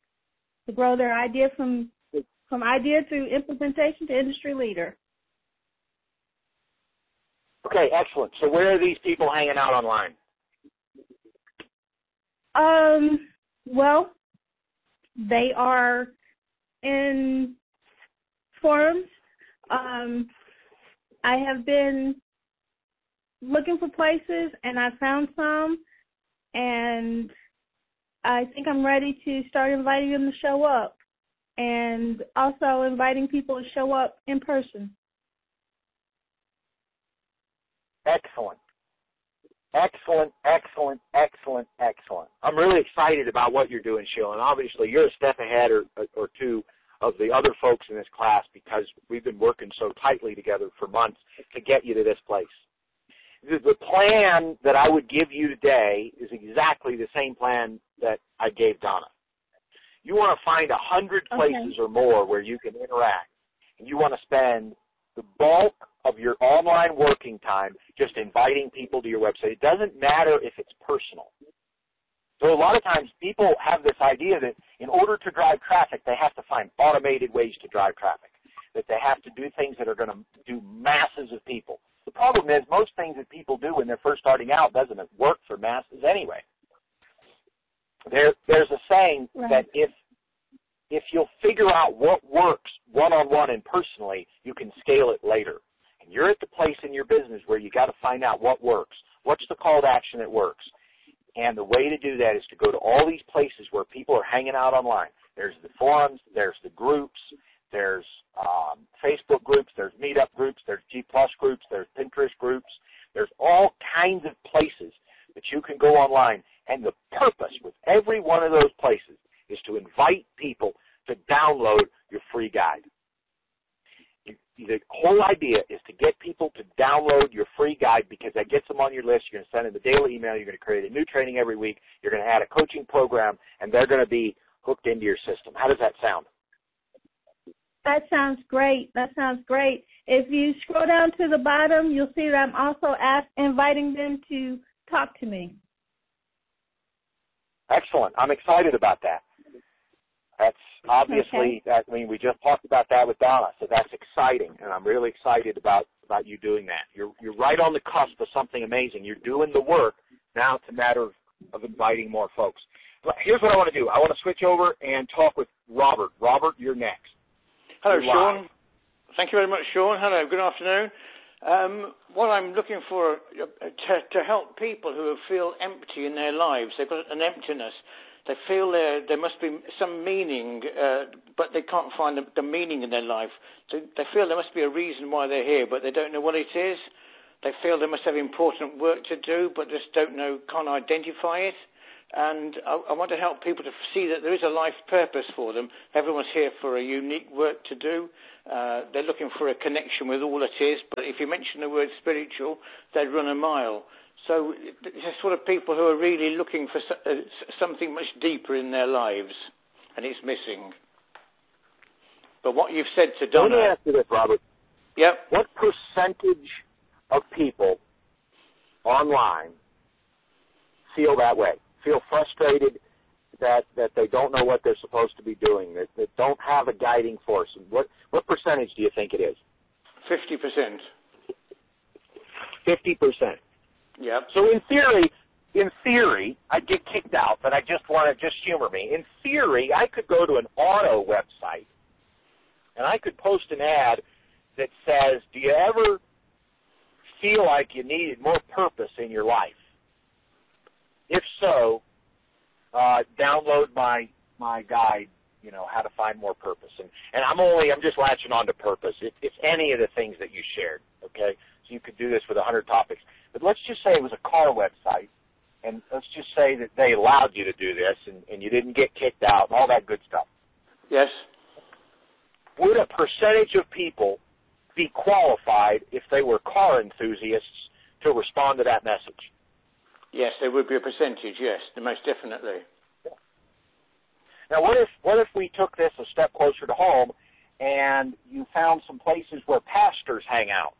to grow their idea from from idea to implementation to industry leader. Okay, excellent. So where are these people hanging out online? Um, well, they are in forums. Um, I have been looking for places and I found some and I think I'm ready to start inviting them to show up and also inviting people to show up in person. Excellent. Excellent, excellent, excellent, excellent. I'm really excited about what you're doing, Sheila. And obviously, you're a step ahead or, or two of the other folks in this class because we've been working so tightly together for months to get you to this place the plan that I would give you today is exactly the same plan that I gave Donna. You want to find a hundred places okay. or more where you can interact, and you want to spend the bulk of your online working time just inviting people to your website. It doesn't matter if it's personal. So a lot of times people have this idea that in order to drive traffic, they have to find automated ways to drive traffic, that they have to do things that are going to do masses of people. The problem is most things that people do when they're first starting out doesn't work for masses anyway. There, there's a saying right. that if if you'll figure out what works one on one and personally, you can scale it later. And you're at the place in your business where you got to find out what works. What's the call to action that works? And the way to do that is to go to all these places where people are hanging out online. There's the forums, there's the groups, there's um, Facebook groups, there's meetup groups, there's G plus groups, there's Pinterest groups. There's all kinds of places that you can go online. And the purpose with every one of those places is to invite people to download your free guide. The whole idea is to get people to download your free guide because that gets them on your list. You're going to send them a daily email. You're going to create a new training every week. You're going to add a coaching program, and they're going to be hooked into your system. How does that sound? That sounds great. That sounds great. If you scroll down to the bottom, you'll see that I'm also ask, inviting them to talk to me. Excellent. I'm excited about that. That's obviously. Okay. I mean, we just talked about that with Donna, so that's exciting, and I'm really excited about about you doing that. You're you're right on the cusp of something amazing. You're doing the work. Now it's a matter of, of inviting more folks. But here's what I want to do. I want to switch over and talk with Robert. Robert, you're next. Hello, Sean. Live. Thank you very much, Sean. Hello, good afternoon. Um, what I'm looking for uh, to, to help people who feel empty in their lives, they've got an emptiness. They feel there there must be some meaning, uh, but they can't find the, the, meaning in their life. They, they feel there must be a reason why they're here, but they don't know what it is. They feel they must have important work to do, but just don't know, can't identify it. And I, I want to help people to see that there is a life purpose for them. Everyone's here for a unique work to do. Uh, they're looking for a connection with all it is, but if you mention the word spiritual, they'd run a mile. So they're sort of people who are really looking for uh, something much deeper in their lives, and it's missing. But what you've said to Donna. Let me ask you this, Robert. Yep. What percentage of people online feel that way? Feel frustrated that that they don't know what they're supposed to be doing, that, that don't have a guiding force. What what percentage do you think it is? Fifty percent. Fifty percent. Yep. So in theory, in theory, I'd get kicked out, but I just want to just humor me. In theory, I could go to an auto website and I could post an ad that says, "Do you ever feel like you needed more purpose in your life? If so, uh, download my my guide. You know how to find more purpose, and and I'm only I'm just latching on to purpose. It, it's any of the things that you shared. Okay, so you could do this with a hundred topics. But let's just say it was a car website, and let's just say that they allowed you to do this, and, and you didn't get kicked out, and all that good stuff. Yes. Would a percentage of people be qualified if they were car enthusiasts to respond to that message? Yes, there would be a percentage. Yes, most definitely. Now, what if what if we took this a step closer to home, and you found some places where pastors hang out?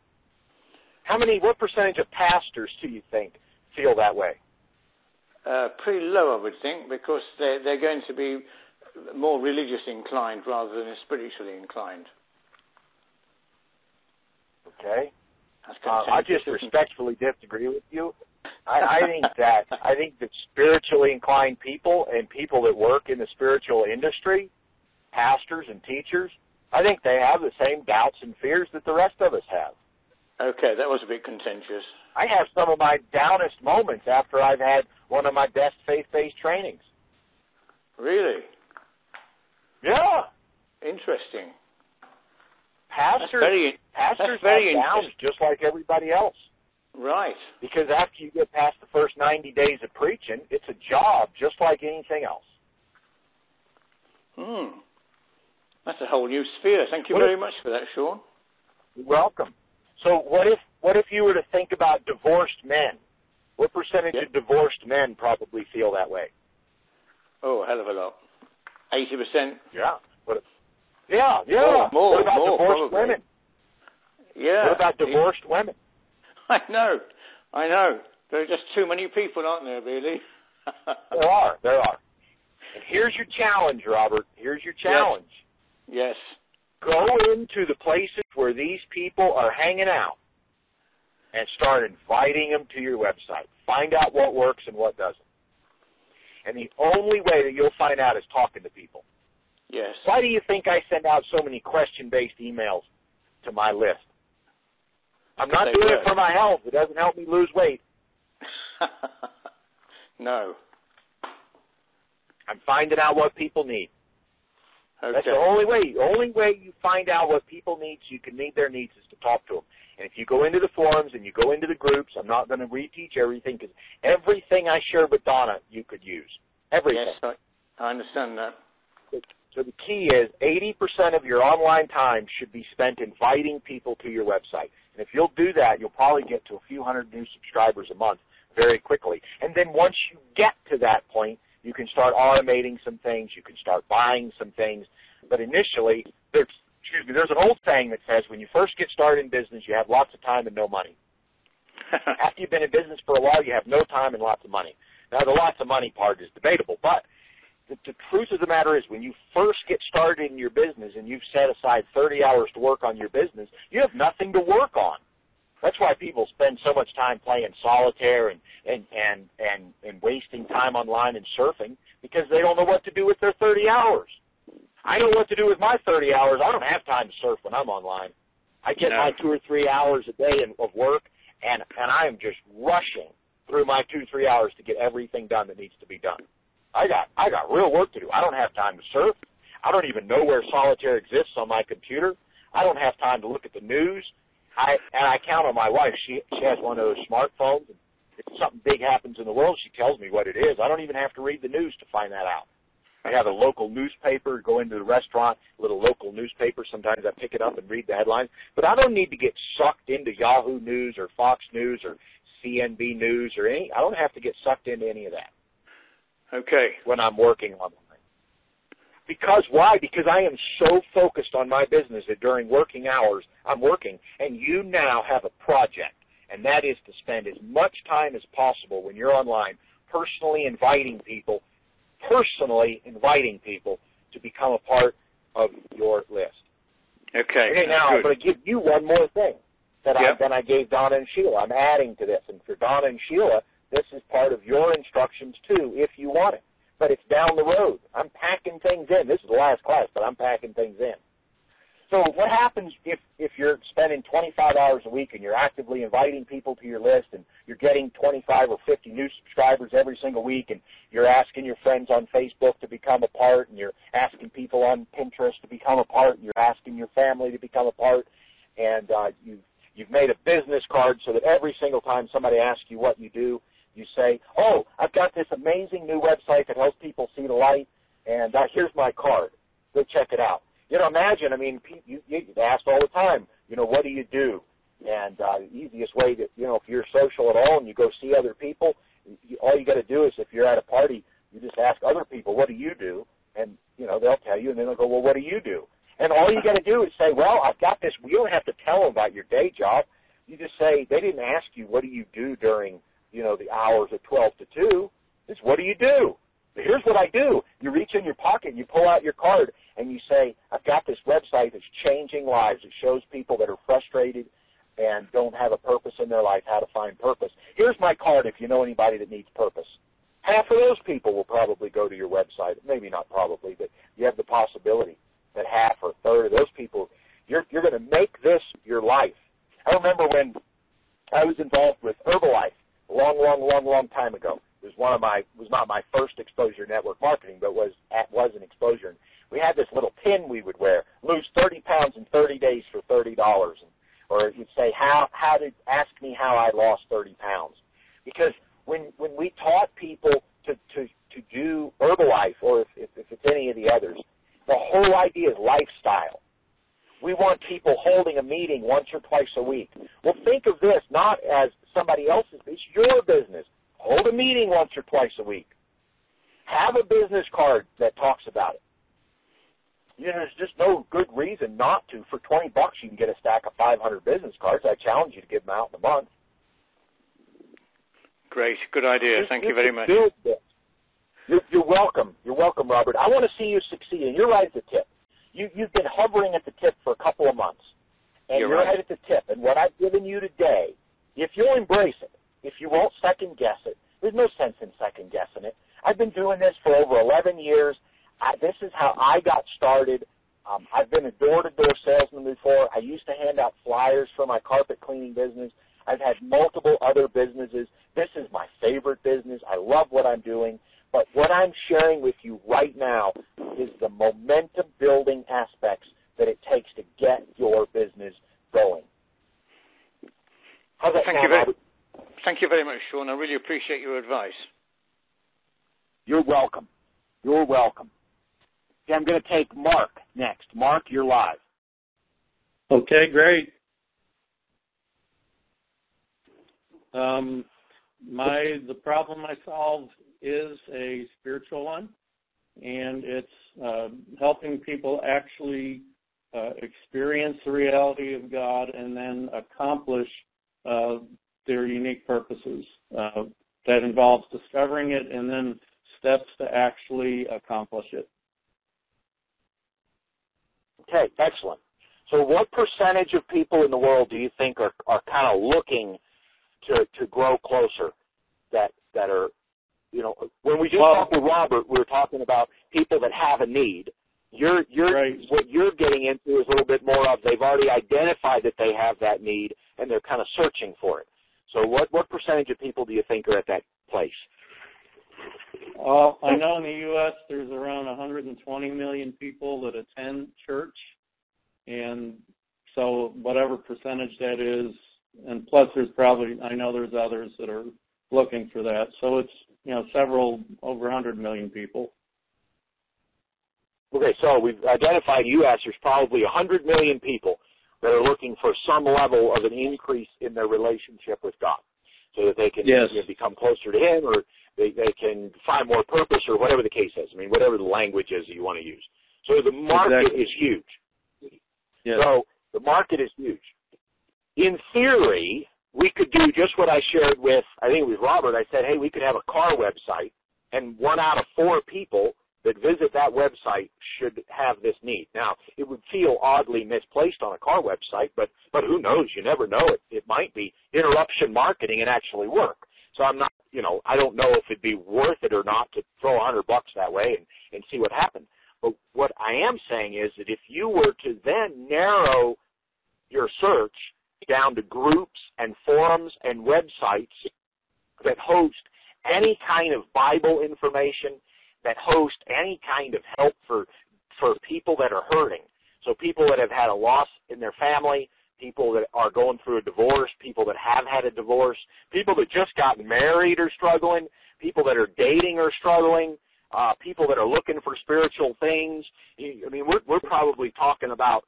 How many? What percentage of pastors do you think feel that way? Uh, pretty low, I would think, because they're they're going to be more religious inclined rather than spiritually inclined. Okay. Uh, I just respectfully disagree with you. I, I think that I think that spiritually inclined people and people that work in the spiritual industry, pastors and teachers, I think they have the same doubts and fears that the rest of us have. Okay, that was a bit contentious. I have some of my downest moments after I've had one of my best faith-based trainings. Really? Yeah. Interesting. Pastors, that's very, pastors that's very have downs just like everybody else. Right. Because after you get past the first 90 days of preaching, it's a job just like anything else. Hmm. That's a whole new sphere. Thank you what very if, much for that, Sean. You're welcome. So what if what if you were to think about divorced men? What percentage yep. of divorced men probably feel that way? Oh, a hell of a lot. Eighty percent. Yeah. What, yeah, yeah. More, more, what about more, divorced probably. women? Yeah. What about divorced women? (laughs) I know, I know. There are just too many people, aren't there, really? (laughs) there are, there are. And here's your challenge, Robert. Here's your challenge. Yes. yes. Go into the places where these people are hanging out and start inviting them to your website. Find out what works and what doesn't. And the only way that you'll find out is talking to people. Yes. Why do you think I send out so many question-based emails to my list? I'm not doing it for my health. It doesn't help me lose weight. (laughs) no. I'm finding out what people need. Okay. That's the only way. The only way you find out what people need so you can meet their needs is to talk to them. And if you go into the forums and you go into the groups, I'm not going to reteach everything because everything I shared with Donna you could use. Everything. Yes, I, I understand that. So the key is 80% of your online time should be spent inviting people to your website. And if you'll do that, you'll probably get to a few hundred new subscribers a month very quickly. And then once you get to that point, you can start automating some things. You can start buying some things. But initially, there's, excuse me, there's an old saying that says when you first get started in business, you have lots of time and no money. (laughs) After you've been in business for a while, you have no time and lots of money. Now, the lots of money part is debatable, but the, the truth of the matter is when you first get started in your business and you've set aside 30 hours to work on your business, you have nothing to work on. That's why people spend so much time playing solitaire and and and and, and wasting time online and surfing because they don't know what to do with their 30 hours. I know what to do with my 30 hours. I don't have time to surf when I'm online. I get No. my two or three hours a day in, of work, and and I am just rushing through my two three hours to get everything done that needs to be done. I got I got real work to do. I don't have time to surf. I don't even know where solitaire exists on my computer. I don't have time to look at the news. I and I count on my wife. She she has one of those smartphones. If something big happens in the world, she tells me what it is. I don't even have to read the news to find that out. I have a local newspaper. Go into the restaurant, little local newspaper. Sometimes I pick it up and read the headlines. But I don't need to get sucked into Yahoo News or Fox News or CNB News or any. I don't have to get sucked into any of that Okay. when I'm working online. Because why? Because I am so focused on my business that during working hours I'm working, and you now have a project, and that is to spend as much time as possible when you're online personally inviting people, personally inviting people to become a part of your list. Okay. Okay, now I'm going to give you one more thing that Yeah. I that I gave Donna and Sheila. I'm adding to this, and for Donna and Sheila, this is part of your instructions too, if you want it. But it's down the road. I'm packing things in. This is the last class, but I'm packing things in. So what happens if if you're spending 25 hours a week and you're actively inviting people to your list and you're getting 25 or 50 new subscribers every single week and you're asking your friends on Facebook to become a part and you're asking people on Pinterest to become a part and you're asking your family to become a part and uh, you you've made a business card so that every single time somebody asks you what you do, you say, "Oh, I've got this amazing new website that helps people see the light, and uh, here's my card. Go check it out." You know, imagine. I mean, you, you get asked all the time. You know, what do you do? And uh, the easiest way to, you know, if you're social at all and you go see other people, you, all you got to do is if you're at a party, you just ask other people, "What do you do?" And you know, they'll tell you, and then they'll go, "Well, what do you do?" And all you got to do is say, "Well, I've got this." You don't have to tell them about your day job. You just say, "They didn't ask you what do you do during, you know, the hours of 12 to 2." It's what do you do? Here's what I do. You reach in your pocket, you pull out your card, and you say, I've got this website that's changing lives. It shows people that are frustrated and don't have a purpose in their life how to find purpose. Here's my card if you know anybody that needs purpose. Half of those people will probably go to your website. Maybe not probably, but you have the possibility that half or a third of those people, you're, you're going to make this your life. I remember when I was involved with Herbalife long, long, long, long time ago. It was one of my was not my first exposure network marketing, but was at, was an exposure. And we had this little pin we would wear: lose 30 pounds in 30 days for 30 dollars, or you'd say how how did ask me how I lost 30 pounds, because when when we taught people to to to do Herbalife or if, if, if it's any of the others, the whole idea is lifestyle. We want people holding a meeting once or twice a week. Well, think of this not as somebody else's, your business. Hold a meeting once or twice a week. Have a business card that talks about it. You know, there's just no good reason not to. For 20 bucks, you can get a stack of 500 business cards. I challenge you to give them out in a month. Great. Good idea. Thank you just very much. You're, you're welcome. You're welcome, Robert. I want to see you succeed, and you're right at the tip. You, you've been hovering at the tip for a couple of months, and You're you're right. right at the tip. And what I've given you today, if you'll embrace it, if you won't second guess it, there's no sense in second guessing it. I've been doing this for over 11 years. I, this is how I got started. Um, I've been a door-to-door salesman before. I used to hand out flyers for my carpet cleaning business. I've had multiple other businesses. This is my favorite business. I love what I'm doing. But what I'm sharing with you right now is the momentum building aspects that it takes to get your business going. How's that Thank sound, you very-? Thank you very much, Sean. I really appreciate your advice. You're welcome. You're welcome. Okay, I'm going to take Mark next. Mark, you're live. Okay, great. Um, my the problem I solve is a spiritual one, and it's uh, helping people actually uh, experience the reality of God and then accomplish uh, their unique purposes. Uh, that involves discovering it and then steps to actually accomplish it. Okay, excellent. So what percentage of people in the world do you think are, are kind of looking to, to grow closer that, that are, you know, when we just Well- talked with Robert, we were talking about people that have a need. You're, you're, Right. what you're getting into is a little bit more of they've already identified that they have that need and they're kind of searching for it. So what, what percentage of people do you think are at that place? Well, I know in the U.S. there's around 120 million people that attend church, and so whatever percentage that is, and plus there's probably I know there's others that are looking for that. So it's you know several over 100 million people. Okay, so we've identified U.S. There's probably 100 million people that are looking for some level of an increase in their relationship with God, so that they can Yes. you know, become closer to Him, or they, they can find more purpose, or whatever the case is. I mean, whatever the language is that you want to use. So the market Exactly. is huge. Yes. So the market is huge. In theory, we could do just what I shared with, I think it was Robert. I said, hey, we could have a car website, and one out of four people that visit that website should have this need. Now, it would feel oddly misplaced on a car website, but but who knows? You never know. It it might be interruption marketing and actually work. So I'm not, you know, I don't know if it'd be worth it or not to throw a hundred bucks that way and and see what happens. But what I am saying is that if you were to then narrow your search down to groups and forums and websites that host any kind of Bible information, that host any kind of help for for people that are hurting. So people that have had a loss in their family, people that are going through a divorce, people that have had a divorce, people that just got married are struggling, people that are dating are struggling, uh, people that are looking for spiritual things. I mean, we're we're probably talking about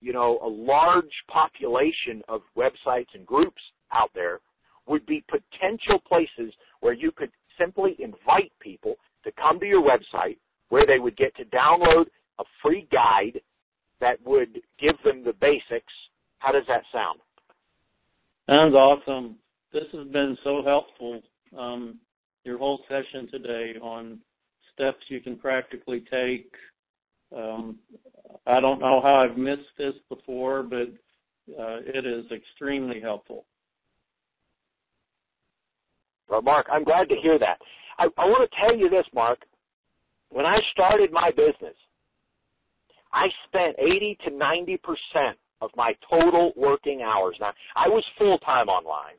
you know a large population of websites and groups out there would be potential places where you could simply invite people to come to your website where they would get to download a free guide that would give them the basics. How does that sound? Sounds awesome. This has been so helpful. Um, your whole session today on steps you can practically take. Um, I don't know how I've missed this before, but uh, it is extremely helpful. Well, Mark, I'm glad to hear that. I, I want to tell you this, Mark. When I started my business, I spent 80 to 90 percent of my total working hours. Now, I was full time online,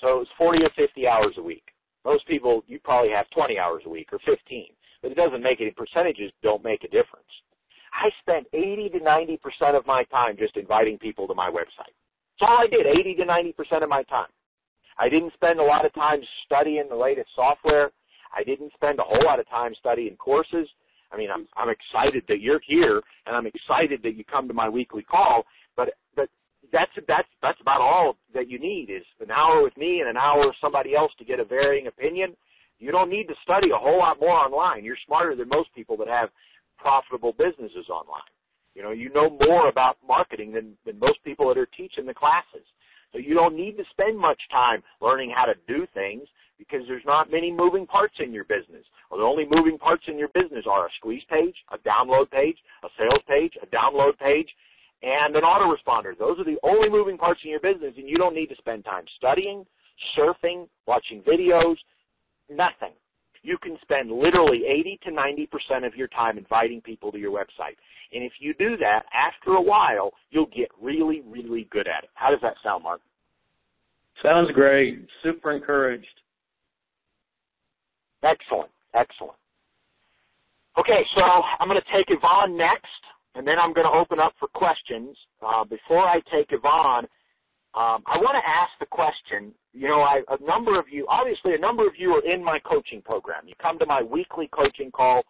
so it was 40 or 50 hours a week. Most people, you probably have 20 hours a week or 15, but it doesn't make any percentages. Don't make a difference. I spent 80 to 90 percent of my time just inviting people to my website. That's all I did. 80 to 90 percent of my time. I didn't spend a lot of time studying the latest software. I didn't spend a whole lot of time studying courses. I mean, I'm I'm excited that you're here, and I'm excited that you come to my weekly call. But but that's that's that's about all that you need is an hour with me and an hour with somebody else to get a varying opinion. You don't need to study a whole lot more online. You're smarter than most people that have profitable businesses online. You know, you know more about marketing than than most people that are teaching the classes. So you don't need to spend much time learning how to do things because there's not many moving parts in your business. Well, the only moving parts in your business are a squeeze page, a download page, a sales page, a download page, and an autoresponder. Those are the only moving parts in your business, and you don't need to spend time studying, surfing, watching videos, nothing. You can spend literally 80 to 90% of your time inviting people to your website. And if you do that, after a while, you'll get really, really good at it. How does that sound, Mark? Sounds great. Super encouraged. Excellent, excellent. Okay, so I'm going to take Yvonne next, and then I'm going to open up for questions. Uh, before I take Yvonne, um, I want to ask the question. You know, I, a number of you, obviously, a number of you are in my coaching program. You come to my weekly coaching call,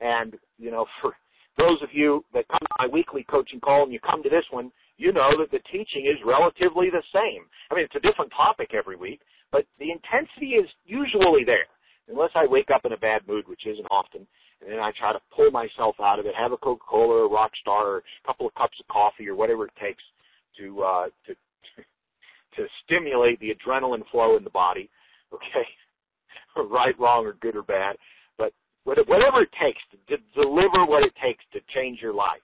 and you know, (laughs) for those of you that come to my weekly coaching call and you come to this one, you know that the teaching is relatively the same. I mean, it's a different topic every week, but the intensity is usually there, unless I wake up in a bad mood, which isn't often. And then I try to pull myself out of it, have a Coca-Cola or a Rockstar or a couple of cups of coffee or whatever it takes to uh, to (laughs) to stimulate the adrenaline flow in the body. Okay, (laughs) right, wrong, or good or bad. But whatever it takes to, to deliver what it takes to change your life.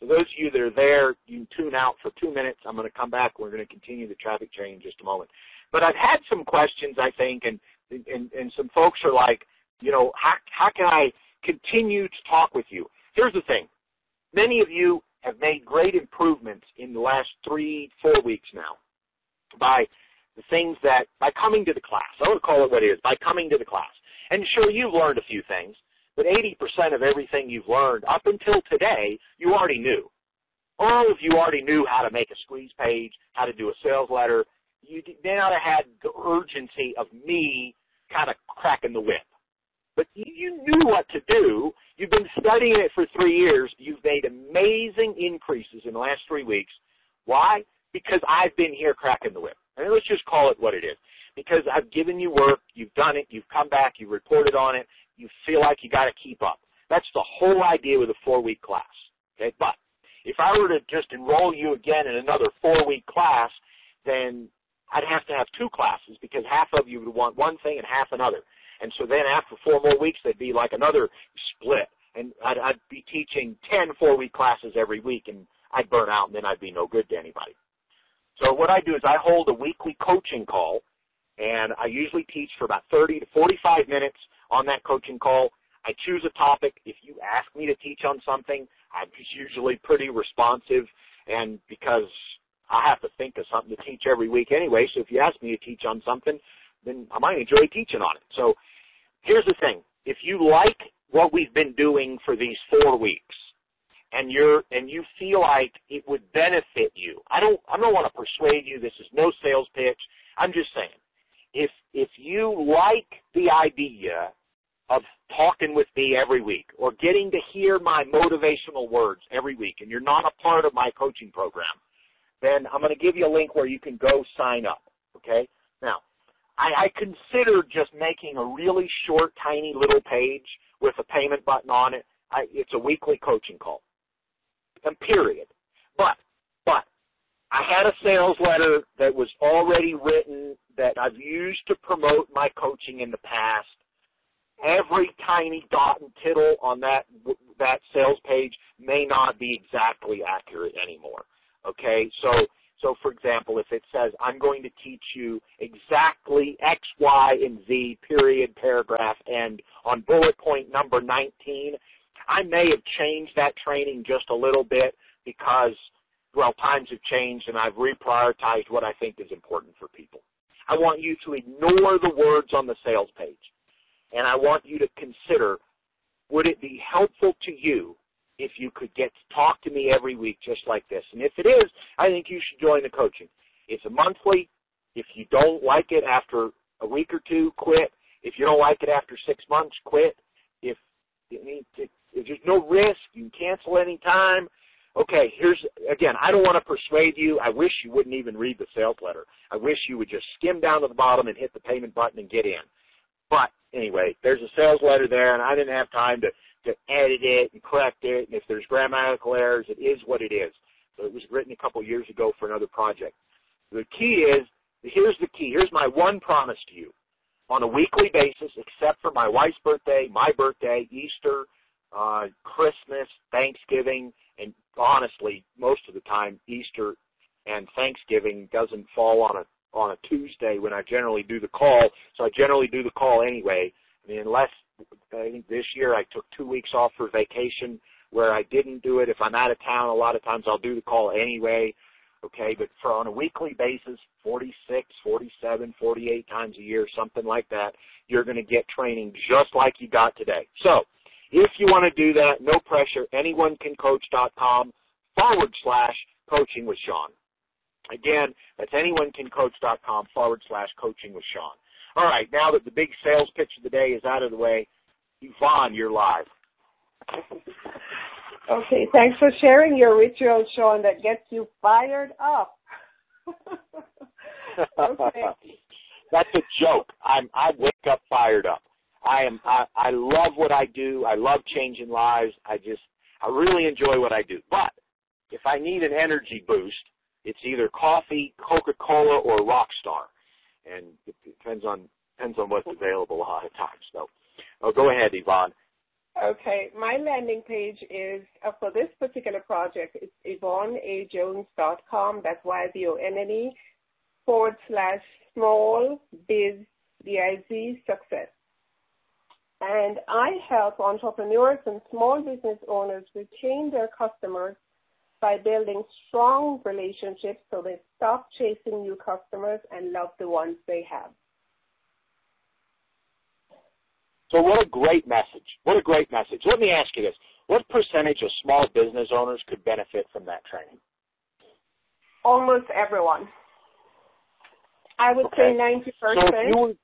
So those of you that are there, you tune out for two minutes. I'm going to come back. We're going to continue the traffic chain in just a moment. But I've had some questions, I think, and and, and some folks are like, you know, how how can I continue to talk with you? Here's the thing. Many of you have made great improvements in the last three, four weeks now by the things that, by coming to the class. I want to call it what it is, by coming to the class. And sure, you've learned a few things, but 80% of everything you've learned up until today, you already knew. All of you already knew how to make a squeeze page, how to do a sales letter. You may not have had the urgency of me kind of cracking the whip. But you knew what to do. You've been studying it for three years. You've made amazing increases in the last three weeks. Why? Because I've been here cracking the whip. I And let's just call it what it is. Because I've given you work, you've done it, you've come back, you've reported on it, you feel like you got to keep up. That's the whole idea with a four-week class. Okay, but if I were to just enroll you again in another four-week class, then I'd have to have two classes because half of you would want one thing and half another. And so then after four more weeks, there'd be like another split. And I'd, I'd be teaching 10 four-week classes every week, and I'd burn out, and then I'd be no good to anybody. So what I do is I hold a weekly coaching call, and I usually teach for about 30 to 45 minutes on that coaching call. I choose a topic. If you ask me to teach on something, I'm usually pretty responsive, and because I have to think of something to teach every week anyway, so if you ask me to teach on something, then I might enjoy teaching on it. So here's the thing. If you like what we've been doing for these four weeks, and you're and you feel like it would benefit you. I don't I don't want to persuade you this is no sales pitch. I'm just saying if if you like the idea of talking with me every week or getting to hear my motivational words every week and you're not a part of my coaching program, then I'm going to give you a link where you can go sign up. Okay? Now, I, I considered just making a really short, tiny little page with a payment button on it. I, it's a weekly coaching call and period. But, but, I had a sales letter that was already written that I've used to promote my coaching in the past. Every tiny dot and tittle on that that sales page may not be exactly accurate anymore. Okay, so so for example, if it says I'm going to teach you exactly X, Y, and Z, period, paragraph, and on bullet point number 19, I may have changed that training just a little bit because, well, times have changed and I've reprioritized what I think is important for people. I want you to ignore the words on the sales page. And I want you to consider, would it be helpful to you if you could get to talk to me every week just like this? And if it is, I think you should join the coaching. It's a monthly. If you don't like it after a week or two, quit. If you don't like it after six months, quit. If there's no risk, you can cancel any time. Okay, here's again, I don't want to persuade you. I wish you wouldn't even read the sales letter. I wish you would just skim down to the bottom and hit the payment button and get in. But anyway, there's a sales letter there and I didn't have time to, to edit it and correct it. And if there's grammatical errors, it is what it is. So it was written a couple years ago for another project. The key is, here's the key. Here's my one promise to you. On a weekly basis, except for my wife's birthday, my birthday, Easter, uh, Christmas, Thanksgiving, and honestly, most of the time, Easter and Thanksgiving doesn't fall on a on a Tuesday when I generally do the call. So I generally do the call anyway. I mean, unless I think this year I took two weeks off for vacation where I didn't do it. If I'm out of town, a lot of times I'll do the call anyway. Okay, but for on a weekly basis, 46, 47, 48 times a year, something like that, you're going to get training just like you got today. So if you want to do that, no pressure, anyonecancoach.com forward slash coaching with Sean. Again, that's anyonecancoach.com forward slash coaching with Sean. All right, now that the big sales pitch of the day is out of the way, Yvonne, you're live. Okay, thanks for sharing your ritual, Sean, that gets you fired up. (laughs) okay. That's a joke. I'm I wake up fired up. I am I, I love what I do. I love changing lives. I just I really enjoy what I do. But if I need an energy boost, it's either coffee, Coca-Cola, or Rockstar, and it depends on depends on what's available a lot of times. So, oh, go ahead, Yvonne. Okay, my landing page is uh, for this particular project. It's YvonneAJones.com. That's Y V O N N E forward slash small biz B I Z success. And I help entrepreneurs and small business owners retain their customers by building strong relationships so they stop chasing new customers and love the ones they have. So what a great message. What a great message. Let me ask you this. What percentage of small business owners could benefit from that training? Almost everyone. I would Okay. say 90%. So if you were,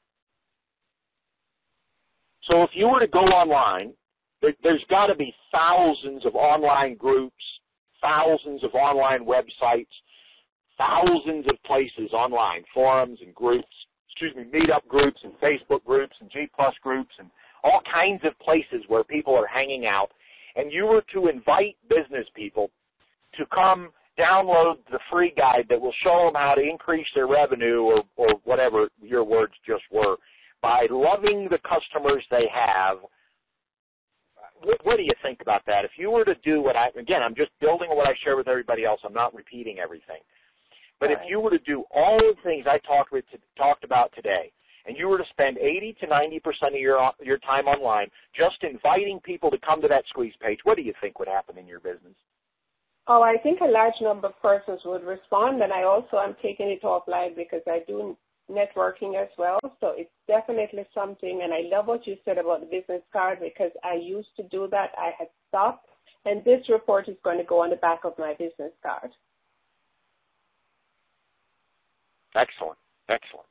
so if you were to go online, there, there's got to be thousands of online groups, thousands of online websites, thousands of places online, forums and groups, excuse me, meetup groups and Facebook groups and G plus groups and all kinds of places where people are hanging out. And you were to invite business people to come download the free guide that will show them how to increase their revenue or, or whatever your words just were by loving the customers they have. What, what do you think about that? If you were to do what I, again, I'm just building on what I share with everybody else. I'm not repeating everything. But if you were to do all the things I talked with, talked about today, and you were to spend 80 to 90 percent of your your time online just inviting people to come to that squeeze page, what do you think would happen in your business? Oh, I think a large number of persons would respond, and I also am taking it offline because I do networking as well. So it's definitely something, and I love what you said about the business card because I used to do that. I had stopped, and this report is going to go on the back of my business card. Excellent, excellent.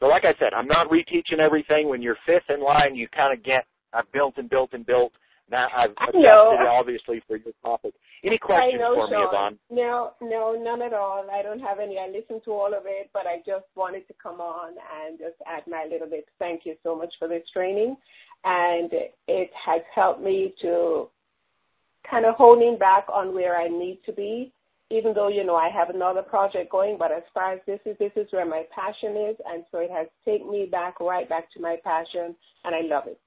So, like I said, I'm not reteaching everything. When you're fifth in line, you kind of get. I've built and built and built. Now I've I adjusted know. it obviously for your topic. Any questions know, for me, Sean. Yvonne? No, no, none at all. I don't have any. I listened to all of it, but I just wanted to come on and just add my little bit. Thank you so much for this training, and it has helped me to kind of honing back on where I need to be. Even though you know I have another project going, but as far as this is, this is where my passion is, and so it has taken me back right back to my passion, and I love it.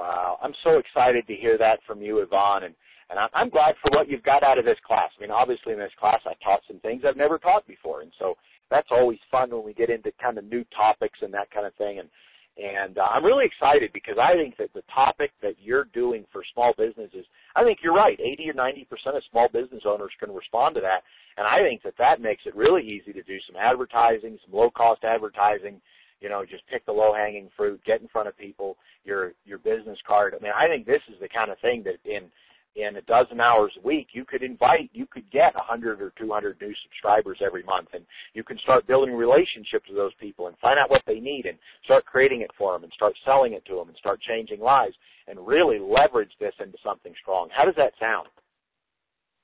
Wow, I'm so excited to hear that from you, Yvonne, and and I'm, glad for what you've got out of this class. I mean, obviously in this class I taught some things I've never taught before, and so that's always fun when we get into kind of new topics and that kind of thing. And and uh, I'm really excited because I think that the topic that you're doing for small businesses, I think you're right. 80 or 90 percent of small business owners can respond to that, and I think that that makes it really easy to do some advertising, some low cost advertising. You know, just pick the low hanging fruit, get in front of people. Your your business card. I mean, I think this is the kind of thing that in in a dozen hours a week, you could invite, you could get a 100 or 200 new subscribers every month, and you can start building relationships with those people and find out what they need and start creating it for them and start selling it to them and start changing lives and really leverage this into something strong. How does that sound?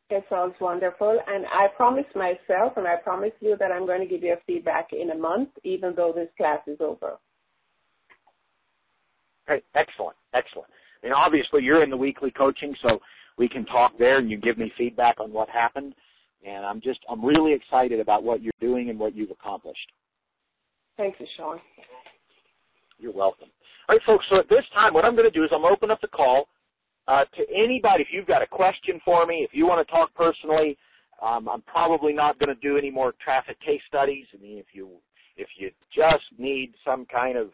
It sounds wonderful. And I promise myself and I promise you that I'm going to give you a feedback in a month, even though this class is over. Great, excellent, excellent. And obviously you're in the weekly coaching, so we can talk there and you give me feedback on what happened. And I'm just, I'm really excited about what you're doing and what you've accomplished. Thank you, Sean. You're welcome. All right, folks. So at this time, what I'm going to do is I'm going to open up the call uh, to anybody. If you've got a question for me, if you want to talk personally, um, I'm probably not going to do any more traffic case studies. I mean, if you if you just need some kind of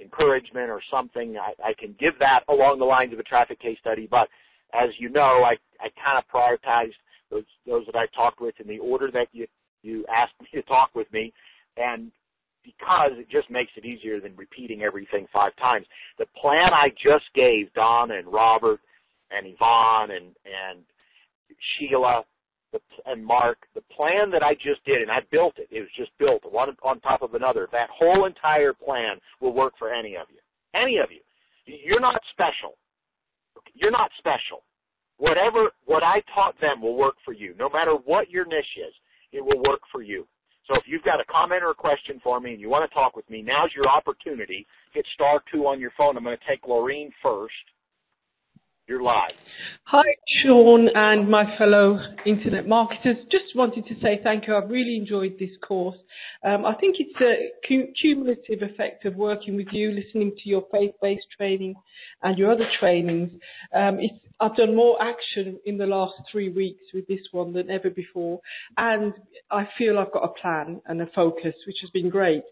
encouragement or something, I, I can give that along the lines of a traffic case study. But as you know, I I kind of prioritize those those that I talked with in the order that you you asked (laughs) me to talk with me, and because it just makes it easier than repeating everything five times. The plan I just gave Don and Robert and Yvonne and and Sheila the, and Mark, the plan that I just did, and I built it. It was just built one on top of another. That whole entire plan will work for any of you. Any of you. You're not special. You're not special. Whatever what I taught them will work for you. No matter what your niche is, it will work for you. So if you've got a comment or a question for me and you want to talk with me, now's your opportunity. Hit star two on your phone. I'm going to take Laureen first. You're live. Hi, Sean and my fellow internet marketers. Just wanted to say thank you. I've really enjoyed this course. Um, I think it's a cumulative effect of working with you, listening to your faith-based training and your other trainings. Um, I've done more action in the last three weeks with this one than ever before, and I feel I've got a plan and a focus, which has been great.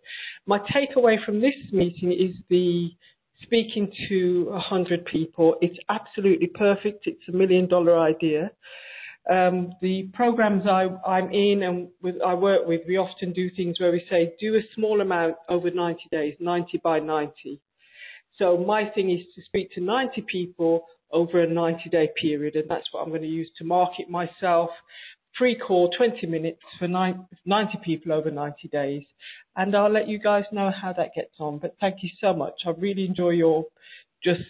My takeaway from this meeting is the speaking to a hundred people. It's absolutely perfect. It's a million dollar idea. Um, the programs I, am in and with, I work with, we often do things where we say, do a small amount over 90 days, 90 by 90. So my thing is to speak to 90 people over a 90 day period, and that's what I'm going to use to market myself pre-call 20 minutes for 90 people over 90 days. And I'll let you guys know how that gets on. But thank you so much. I really enjoy your just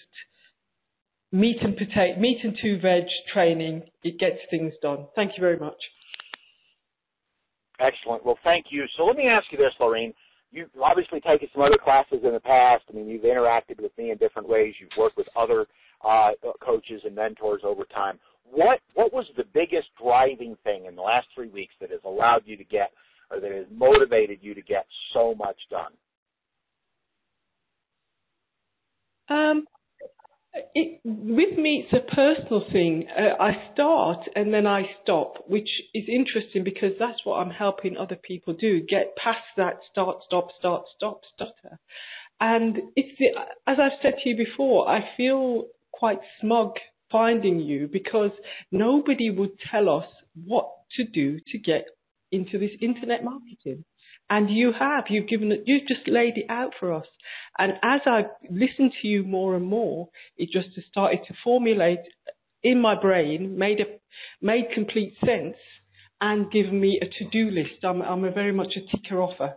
meat and potato, meat and two veg training. It gets things done. Thank you very much. Excellent. Well, thank you. So let me ask you this, Lorraine. You've obviously taken some other classes in the past. I mean, you've interacted with me in different ways. You've worked with other uh, coaches and mentors over time what what was the biggest driving thing in the last three weeks that has allowed you to get or that has motivated you to get so much done? Um, it, with me, it's a personal thing. Uh, I start and then I stop, which is interesting because that's what I'm helping other people do: get past that start, stop, start, stop, stutter. And it's the, as I've said to you before, I feel quite smug finding you because nobody would tell us what to do to get into this internet marketing. And you have, you've given it, you've just laid it out for us. And as I listened to you more and more, it just started to formulate in my brain, made a, made complete sense and given me a to-do list. I'm, I'm a very much a ticker offer,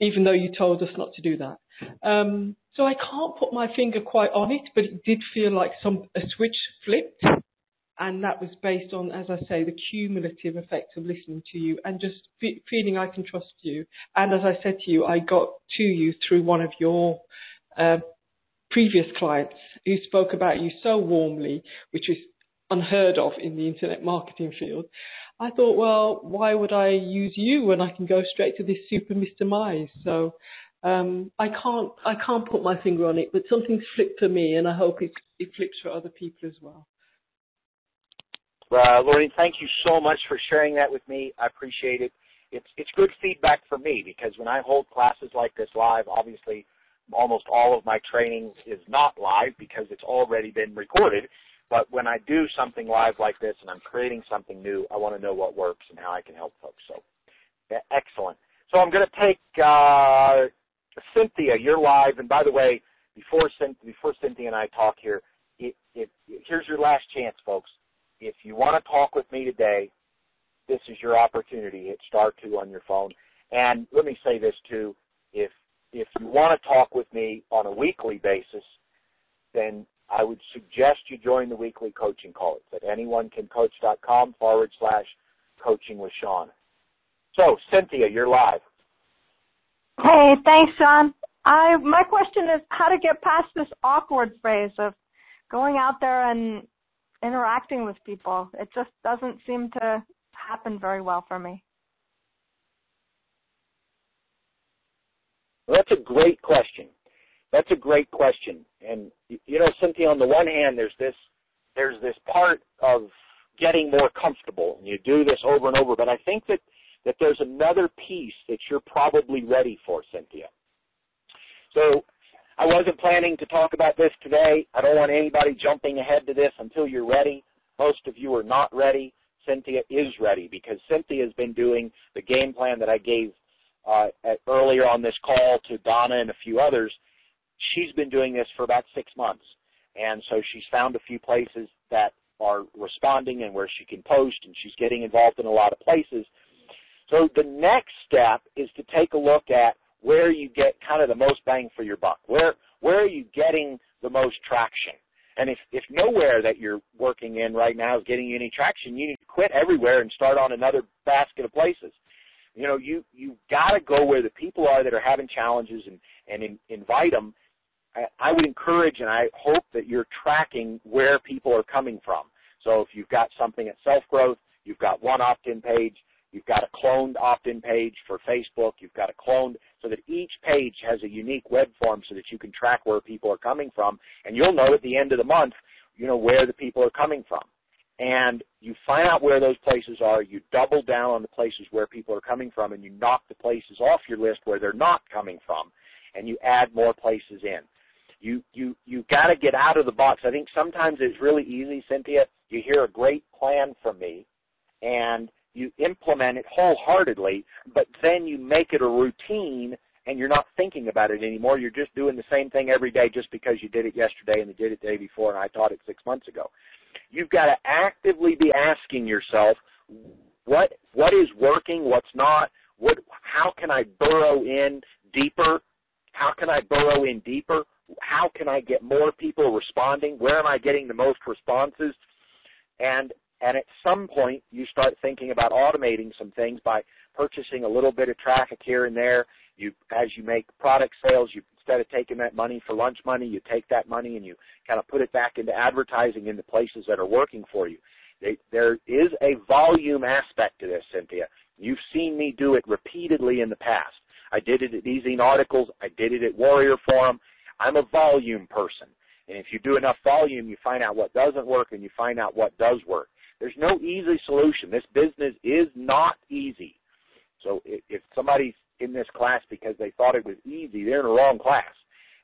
even though you told us not to do that. Um, so I can't put my finger quite on it, but it did feel like some a switch flipped, and that was based on, as I say, the cumulative effect of listening to you and just fe- feeling I can trust you. And as I said to you, I got to you through one of your uh, previous clients who spoke about you so warmly, which is unheard of in the internet marketing field. I thought, well, why would I use you when I can go straight to this super Mr. Mize? So um, I can't I can't put my finger on it, but something's flipped for me, and I hope it it flips for other people as well. Uh, Lorraine, thank you so much for sharing that with me. I appreciate it. It's it's good feedback for me because when I hold classes like this live, obviously almost all of my training is not live because it's already been recorded. But when I do something live like this and I'm creating something new, I want to know what works and how I can help folks. So, excellent. So I'm going to take uh, Cynthia, you're live. And by the way, before before Cynthia and I talk here, it, it, here's your last chance, folks. If you want to talk with me today, this is your opportunity. Hit star two on your phone. And let me say this too: if if you want to talk with me on a weekly basis, then I would suggest you join the weekly coaching call. It's at anyonecancoach.com forward slash coaching with Sean. So, Cynthia, you're live. Hey, thanks, Sean. I my question is how to get past this awkward phase of going out there and interacting with people. It just doesn't seem to happen very well for me. Well, that's a great question. That's a great question. And you know, Cynthia, on the one hand, there's this there's this part of getting more comfortable, and you do this over and over. But I think that that there's another piece that you're probably ready for, Cynthia. So I wasn't planning to talk about this today. I don't want anybody jumping ahead to this until you're ready. Most of you are not ready. Cynthia is ready because Cynthia has been doing the game plan that I gave uh, at, earlier on this call to Donna and a few others. She's been doing this for about six months. And so she's found a few places that are responding and where she can post, and she's getting involved in a lot of places. So the next step is to take a look at where you get kind of the most bang for your buck. Where where are you getting the most traction? And if if nowhere that you're working in right now is getting you any traction, you need to quit everywhere and start on another basket of places. You know, you you got to go where the people are that are having challenges and and in, invite them. I, I would encourage and I hope that you're tracking where people are coming from. So if you've got something at Self Growth, you've got one opt-in page, you've got a cloned opt-in page for Facebook, you've got a cloned so that each page has a unique web form so that you can track where people are coming from and you'll know at the end of the month, you know, where the people are coming from. And you find out where those places are, you double down on the places where people are coming from and you knock the places off your list where they're not coming from and you add more places in. You you you got to get out of the box. I think sometimes it's really easy, Cynthia. You hear a great plan from me, and you implement it wholeheartedly, but then you make it a routine and you're not thinking about it anymore. You're just doing the same thing every day just because you did it yesterday and you did it the day before and I taught it six months ago. You've got to actively be asking yourself what what is working, what's not, what how can I burrow in deeper? How can I burrow in deeper? how can I get more people responding? Where am I getting the most responses? And and at some point you start thinking about automating some things by purchasing a little bit of traffic here and there. You as you make product sales, you instead of taking that money for lunch money, you take that money and you kind of put it back into advertising in the places that are working for you. They, there is a volume aspect to this, Cynthia. You've seen me do it repeatedly in the past. I did it at Ezine Articles. I did it at Warrior Forum. I'm a volume person. And if you do enough volume, you find out what doesn't work and you find out what does work. There's no easy solution. This business is not easy. So if somebody's in this class because they thought it was easy, they're in the wrong class.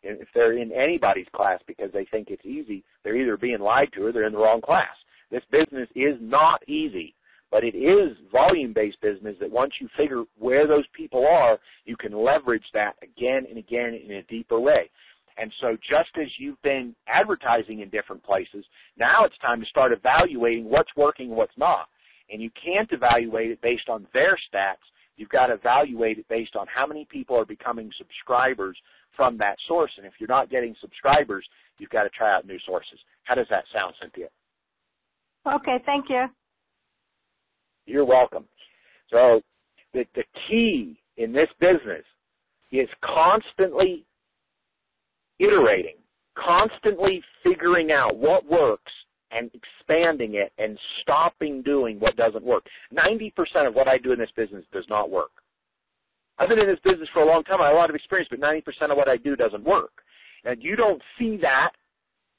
And if they're in anybody's class because they think it's easy, they're either being lied to or they're in the wrong class. This business is not easy, but it is volume-based business that once you figure where those people are, you can leverage that again and again in a deeper way. And so just as you've been advertising in different places, now it's time to start evaluating what's working and what's not. And you can't evaluate it based on their stats. You've got to evaluate it based on how many people are becoming subscribers from that source. And if you're not getting subscribers, you've got to try out new sources. How does that sound, Cynthia? Okay, thank you. You're welcome. So the, the key in this business is constantly iterating, constantly figuring out what works and expanding it and stopping doing what doesn't work. 90% of what I do in this business does not work. I've been in this business for a long time. I have a lot of experience, but 90% of what I do doesn't work. And you don't see that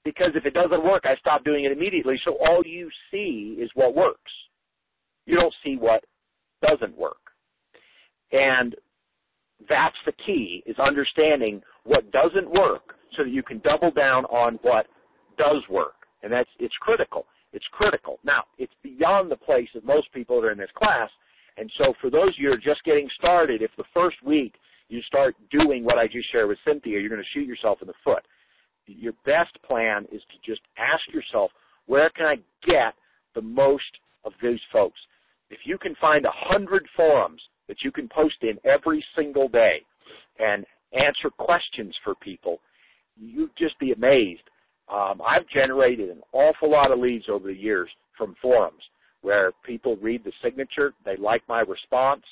because if it doesn't work, I stop doing it immediately. So all you see is what works. You don't see what doesn't work. And that's the key is understanding what doesn't work so that you can double down on what does work. And that's it's critical. It's critical. Now, it's beyond the place of most people that are in this class. And so for those of you who are just getting started, if the first week you start doing what I just shared with Cynthia, you're going to shoot yourself in the foot. Your best plan is to just ask yourself, where can I get the most of these folks? If you can find a hundred forums that you can post in every single day and answer questions for people, you'd just be amazed. Um, I've generated an awful lot of leads over the years from forums where people read the signature, they like my response,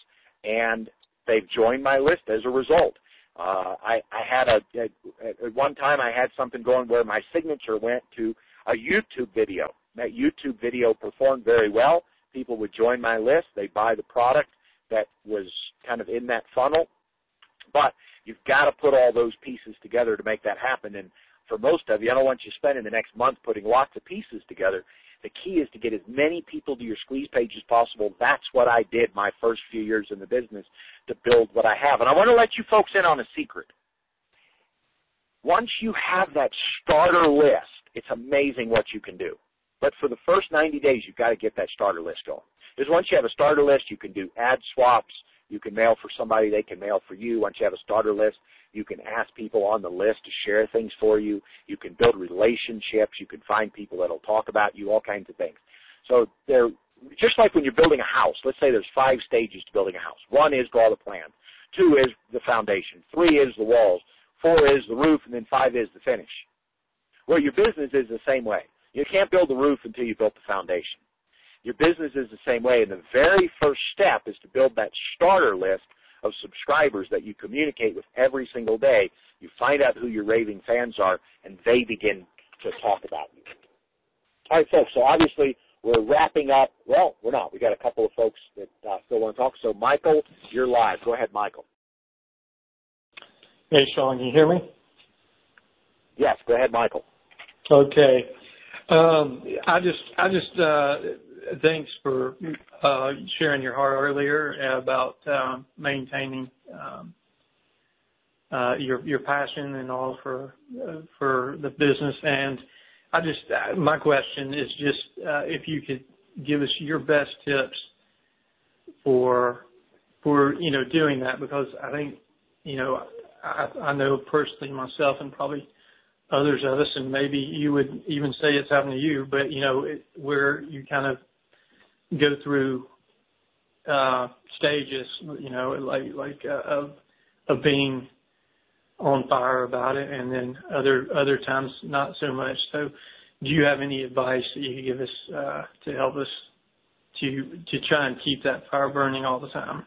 and they've joined my list as a result. Uh, I, I had a, a at one time I had something going where my signature went to a YouTube video. That YouTube video performed very well. People would join my list. They buy the product that was kind of in that funnel. But you've got to put all those pieces together to make that happen. And for most of you, I don't want you spending the next month putting lots of pieces together. The key is to get as many people to your squeeze page as possible. That's what I did my first few years in the business to build what I have. And I want to let you folks in on a secret. Once you have that starter list, it's amazing what you can do. But for the first 90 days, you've got to get that starter list going. Because once you have a starter list, you can do ad swaps. You can mail for somebody. They can mail for you. Once you have a starter list, you can ask people on the list to share things for you. You can build relationships. You can find people that'll talk about you, all kinds of things. So they're just like when you're building a house. Let's say there's five stages to building a house. One is draw the plans. Two is the foundation. Three is the walls. Four is the roof, and then five is the finish. Well, your business is the same way. You can't build the roof until you built the foundation. Your business is the same way, and the very first step is to build that starter list of subscribers that you communicate with every single day. You find out who your raving fans are, and they begin to talk about you. All right, folks. So obviously we're wrapping up. Well, we're not. We got a couple of folks that uh, still want to talk. So Michael, you're live. Go ahead, Michael. Hey, Sean, can you hear me? Yes, go ahead, Michael. Okay. Um, I just, I just, uh, thanks for uh, sharing your heart earlier about um, maintaining um, uh, your your passion and all for uh, for the business. And I just, uh, my question is just uh, if you could give us your best tips for for you know doing that because I think you know I, I know personally myself and probably others of us, and maybe you would even say it's happened to you, but you know, it, where you kind of go through uh, stages, you know, like like uh, of of being on fire about it, and then other other times not so much. So, do you have any advice that you could give us uh, to help us to to try and keep that fire burning all the time?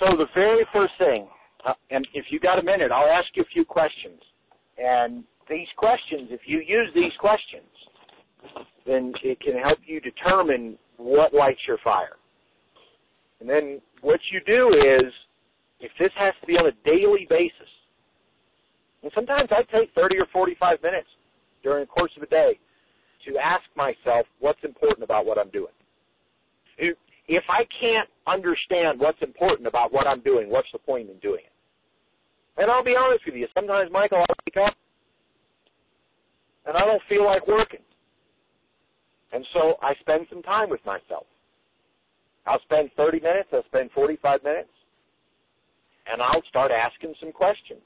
So the very first thing uh, and if you got a minute, I'll ask you a few questions. And these questions, if you use these questions, then it can help you determine what lights your fire. And then what you do is, if this has to be on a daily basis, and sometimes I take 30 or 45 minutes during the course of a day to ask myself what's important about what I'm doing. If I can't understand what's important about what I'm doing, what's the point in doing it? And I'll be honest with you, sometimes, Michael, I wake up and I don't feel like working. And so I spend some time with myself. I'll spend 30 minutes, I'll spend 45 minutes, and I'll start asking some questions.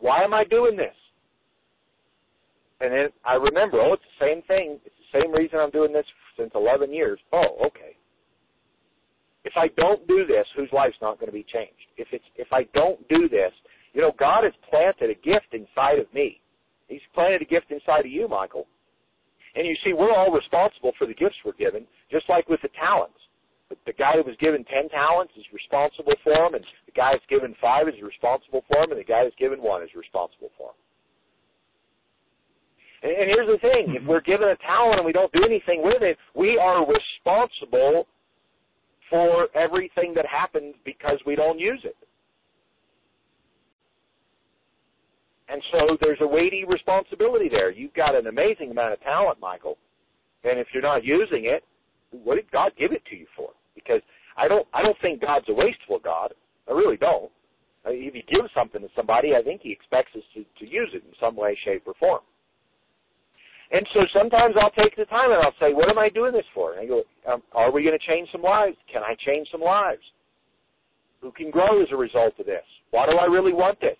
Why am I doing this? And then I remember, oh, it's the same thing. It's the same reason I'm doing this since 11 years. Oh, okay. If I don't do this, whose life's not going to be changed? If it's if I don't do this, you know, God has planted a gift inside of me. He's planted a gift inside of you, Michael. And you see, we're all responsible for the gifts we're given, just like with the talents. The guy who was given ten talents is responsible for them, and the guy who's given five is responsible for them, and the guy who's given one is responsible for them. And, and here's the thing: if we're given a talent and we don't do anything with it, we are responsible for everything that happens because we don't use it. And so there's a weighty responsibility there. You've got an amazing amount of talent, Michael. And if you're not using it, what did God give it to you for? Because I don't I don't think God's a wasteful God. I really don't. If He gives something to somebody, I think He expects us to, to use it in some way, shape, or form. And so sometimes I'll take the time and I'll say, what am I doing this for? And I go, um, are we going to change some lives? Can I change some lives? Who can grow as a result of this? Why do I really want this?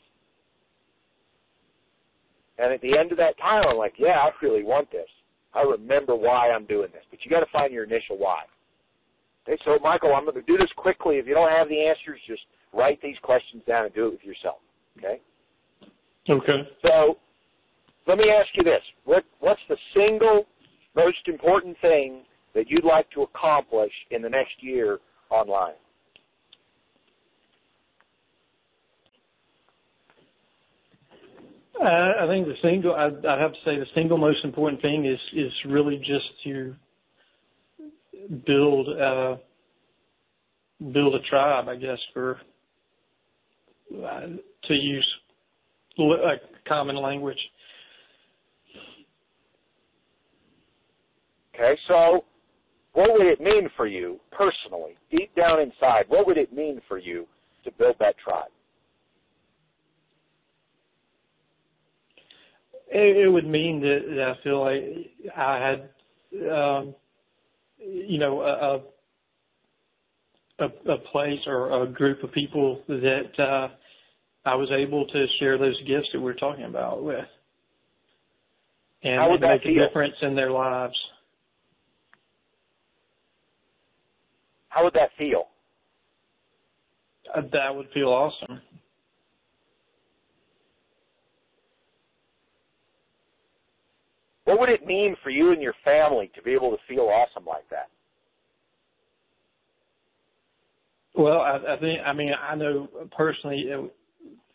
And at the end of that time, I'm like, yeah, I really want this. I remember why I'm doing this. But you got to find your initial why. Okay, so oh, Michael, I'm going to do this quickly. If you don't have the answers, just write these questions down and do it with yourself. Okay. Okay. So let me ask you this. What, what's the single most important thing that you'd like to accomplish in the next year online? I think the single, I'd, I'd have to say the single most important thing is, is really just to build, uh, build a tribe, I guess, for, uh, to use a common language. Okay, so what would it mean for you personally, deep down inside? What would it mean for you to build that tribe? It, it would mean that, that I feel like I had, um, you know, a, a, a place or a group of people that uh, I was able to share those gifts that we're talking about with, and, and make feel? a difference in their lives. How would that feel? Uh, that would feel awesome. What would it mean for you and your family to be able to feel awesome like that? Well, I, I think I mean I know personally it,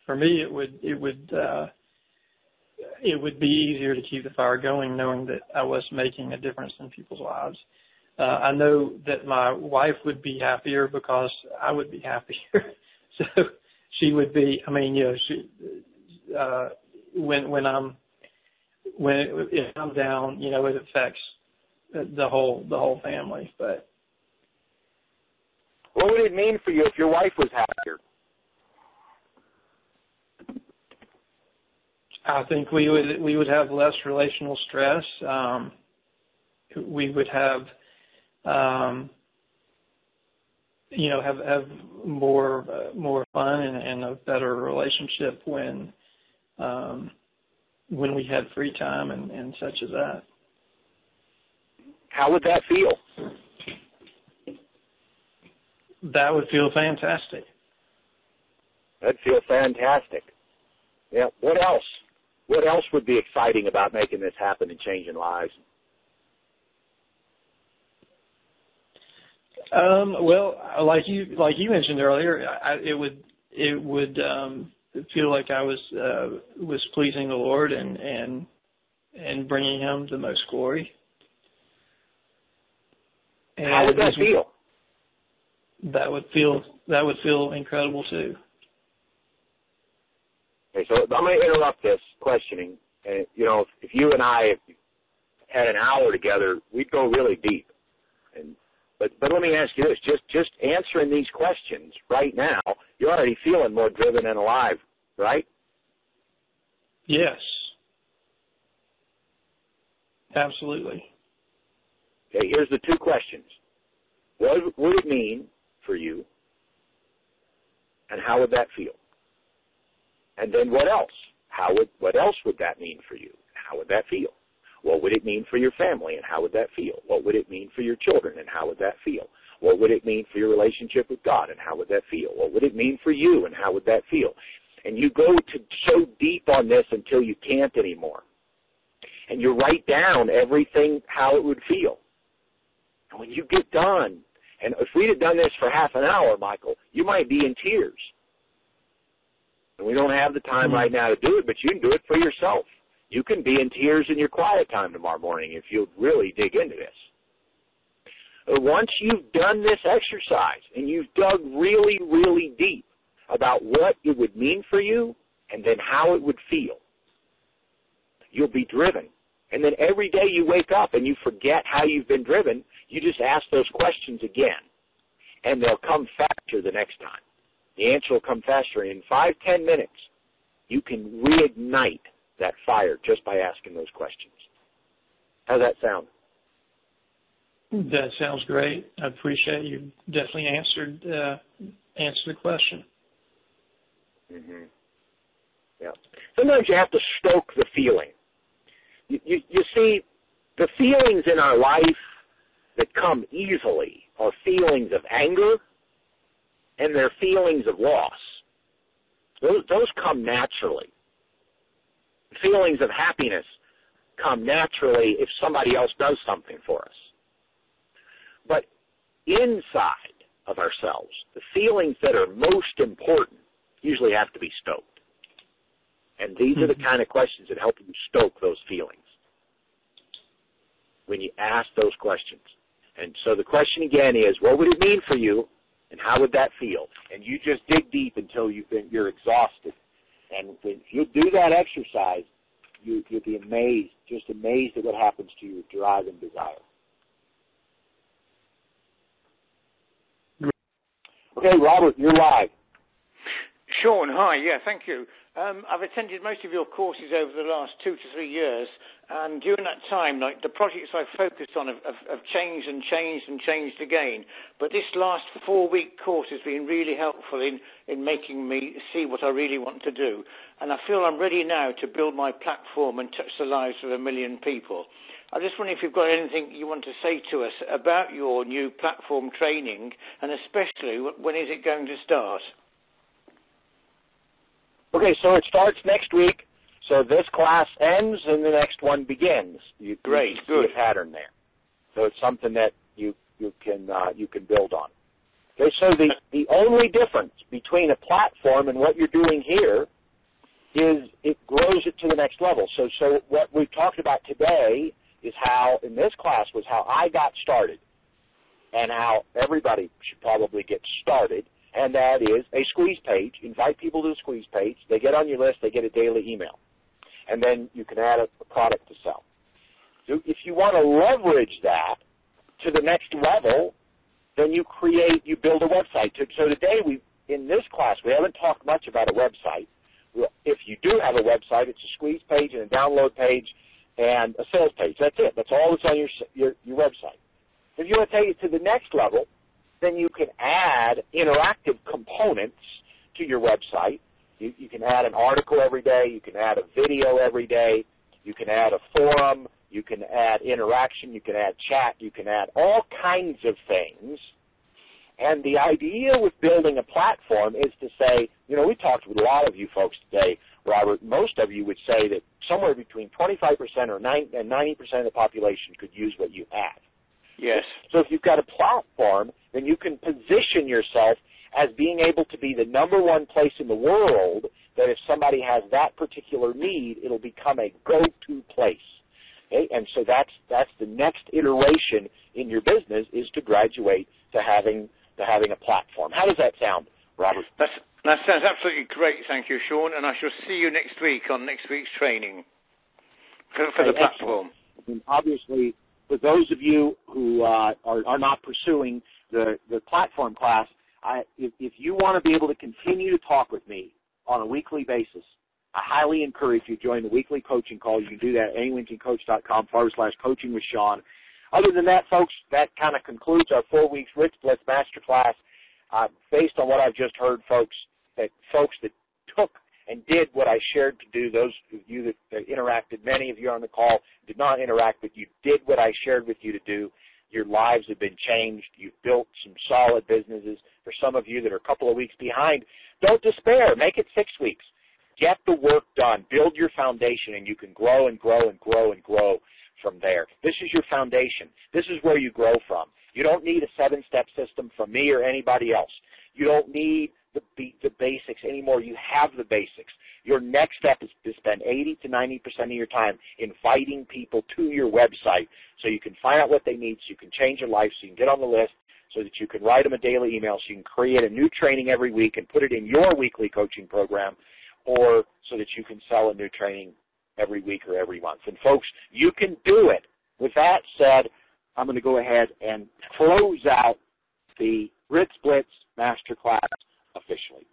for me it would it would uh, it would be easier to keep the fire going knowing that I was making a difference in people's lives. Uh, I know that my wife would be happier because I would be (laughs) happier. so she would be. I mean, you know, she uh, when when I'm when it, if I'm down, you know, it affects the whole the whole family. But what would it mean for you if your wife was happier? I think we would we would have less relational stress. Um, we would have, um, you know, have have more uh, more fun and, and a better relationship when um, when we had free time and, and such as that. How would that feel? That would feel fantastic. That'd feel fantastic. Yeah. What else? What else would be exciting about making this happen and changing lives? Um, well, like you like you mentioned earlier, I, it would it would um, feel like I was uh, was pleasing the Lord and and and bringing Him the most glory. And How would that feel? That would feel that would feel incredible too. Okay, so I'm going to interrupt this questioning. And you know, if, if you and I had an hour together, we'd go really deep. But but let me ask you this: just just answering these questions right now, you're already feeling more driven and alive, right? Yes. Absolutely. Okay, here's the two questions. What would it mean for you? And how would that feel? And then what else? How would what else would that mean for you? How would that feel? What would it mean for your family and how would that feel? What would it mean for your children and how would that feel? What would it mean for your relationship with God and how would that feel? What would it mean for you and how would that feel? And you go to so deep on this until you can't anymore. And you write down everything how it would feel. And when you get done, and if we'd have done this for half an hour, Michael, you might be in tears. And we don't have the time mm-hmm. right now to do it, but you can do it for yourself. You can be in tears in your quiet time tomorrow morning if you really dig into this. Once you've done this exercise and you've dug really, really deep about what it would mean for you and then how it would feel, you'll be driven. And then every day you wake up and you forget how you've been driven, you just ask those questions again. And they'll come faster the next time. The answer will come faster. In five, ten minutes, you can reignite that fire just by asking those questions. How's that sound? That sounds great. I appreciate you definitely answered uh, answered the question. Mm-hmm. Yeah. Sometimes you have to stoke the feeling. You, you, you see, the feelings in our life that come easily are feelings of anger and they're feelings of loss. Those, those come naturally. Feelings of happiness come naturally if somebody else does something for us. But inside of ourselves, the feelings that are most important usually have to be stoked. And these mm-hmm. are the mm-hmm. kind of questions that help you stoke those feelings when you ask those questions. And so the question again is, what would it mean for you and how would that feel? And you just dig deep until you've been, you're exhausted. And when you do that exercise, you, you'll be amazed, just amazed at what happens to your drive and desire. Okay, Robert, you're live. Sean, hi. Yeah, thank you. Um, I've attended most of your courses over the last two to three years, and during that time, like the projects I've focused on have, have, have changed and changed and changed again. But this last four-week course has been really helpful in, in making me see what I really want to do. And I feel I'm ready now to build my platform and touch the lives of a million people. I just wonder if you've got anything you want to say to us about your new platform training, and especially when is it going to start? Okay, so it starts next week. So this class ends and the next one begins. You, Great, you good pattern there. So it's something that you you can uh, you can build on. Okay, so the the only difference between a platform and what you're doing here is it grows it to the next level. So, so what we've talked about today is how, in this class, was how I got started and how everybody should probably get started, and that is a squeeze page. Invite people to the squeeze page. They get on your list. They get a daily email. And then you can add a, a product to sell. So if you want to leverage that to the next level, then you create, you build a website. So today we, in this class, we haven't talked much about a website. If you do have a website, it's a squeeze page and a download page and a sales page. That's it. That's all that's on your, your, your website. If you want to take it to the next level, then you can add interactive components to your website. You, you can add an article every day. You can add a video every day. You can add a forum. You can add interaction. You can add chat. You can add all kinds of things. And the idea with building a platform is to say, you know, we talked with a lot of you folks today, Robert. Most of you would say that somewhere between 25% or 90, and 90% of the population could use what you have. Yes. So if you've got a platform, then you can position yourself as being able to be the number one place in the world that if somebody has that particular need, it'll become a go-to place. Okay? And so that's that's the next iteration in your business is to graduate to having to having a platform. How does that sound, Robert? That's, that sounds absolutely great. Thank you, Sean. And I shall see you next week on next week's training for, for the platform. And obviously, for those of you who uh, are, are not pursuing the, the platform class, I, if, if you want to be able to continue to talk with me on a weekly basis, I highly encourage you to join the weekly coaching call. You can do that at anywintingcoach.com forward slash coaching with Sean. Other than that, folks, that kind of concludes our four weeks Rich Blitz Masterclass. Uh, based on what I've just heard, folks, that folks that took and did what I shared to do. Those of you that, that interacted, many of you on the call did not interact, but you did what I shared with you to do. Your lives have been changed. You've built some solid businesses. For some of you that are a couple of weeks behind, don't despair. Make it six weeks. Get the work done. Build your foundation, and you can grow and grow and grow and grow from there. This is your foundation. This is where you grow from. You don't need a seven step system from me or anybody else. You don't need the, the basics anymore. You have the basics. Your next step is to spend 80 to 90% of your time inviting people to your website so you can find out what they need, so you can change your life, so you can get on the list, so that you can write them a daily email, so you can create a new training every week and put it in your weekly coaching program, or so that you can sell a new training every week or every month. And folks, you can do it. With that said, I'm going to go ahead and close out the Ritz Blitz Masterclass officially.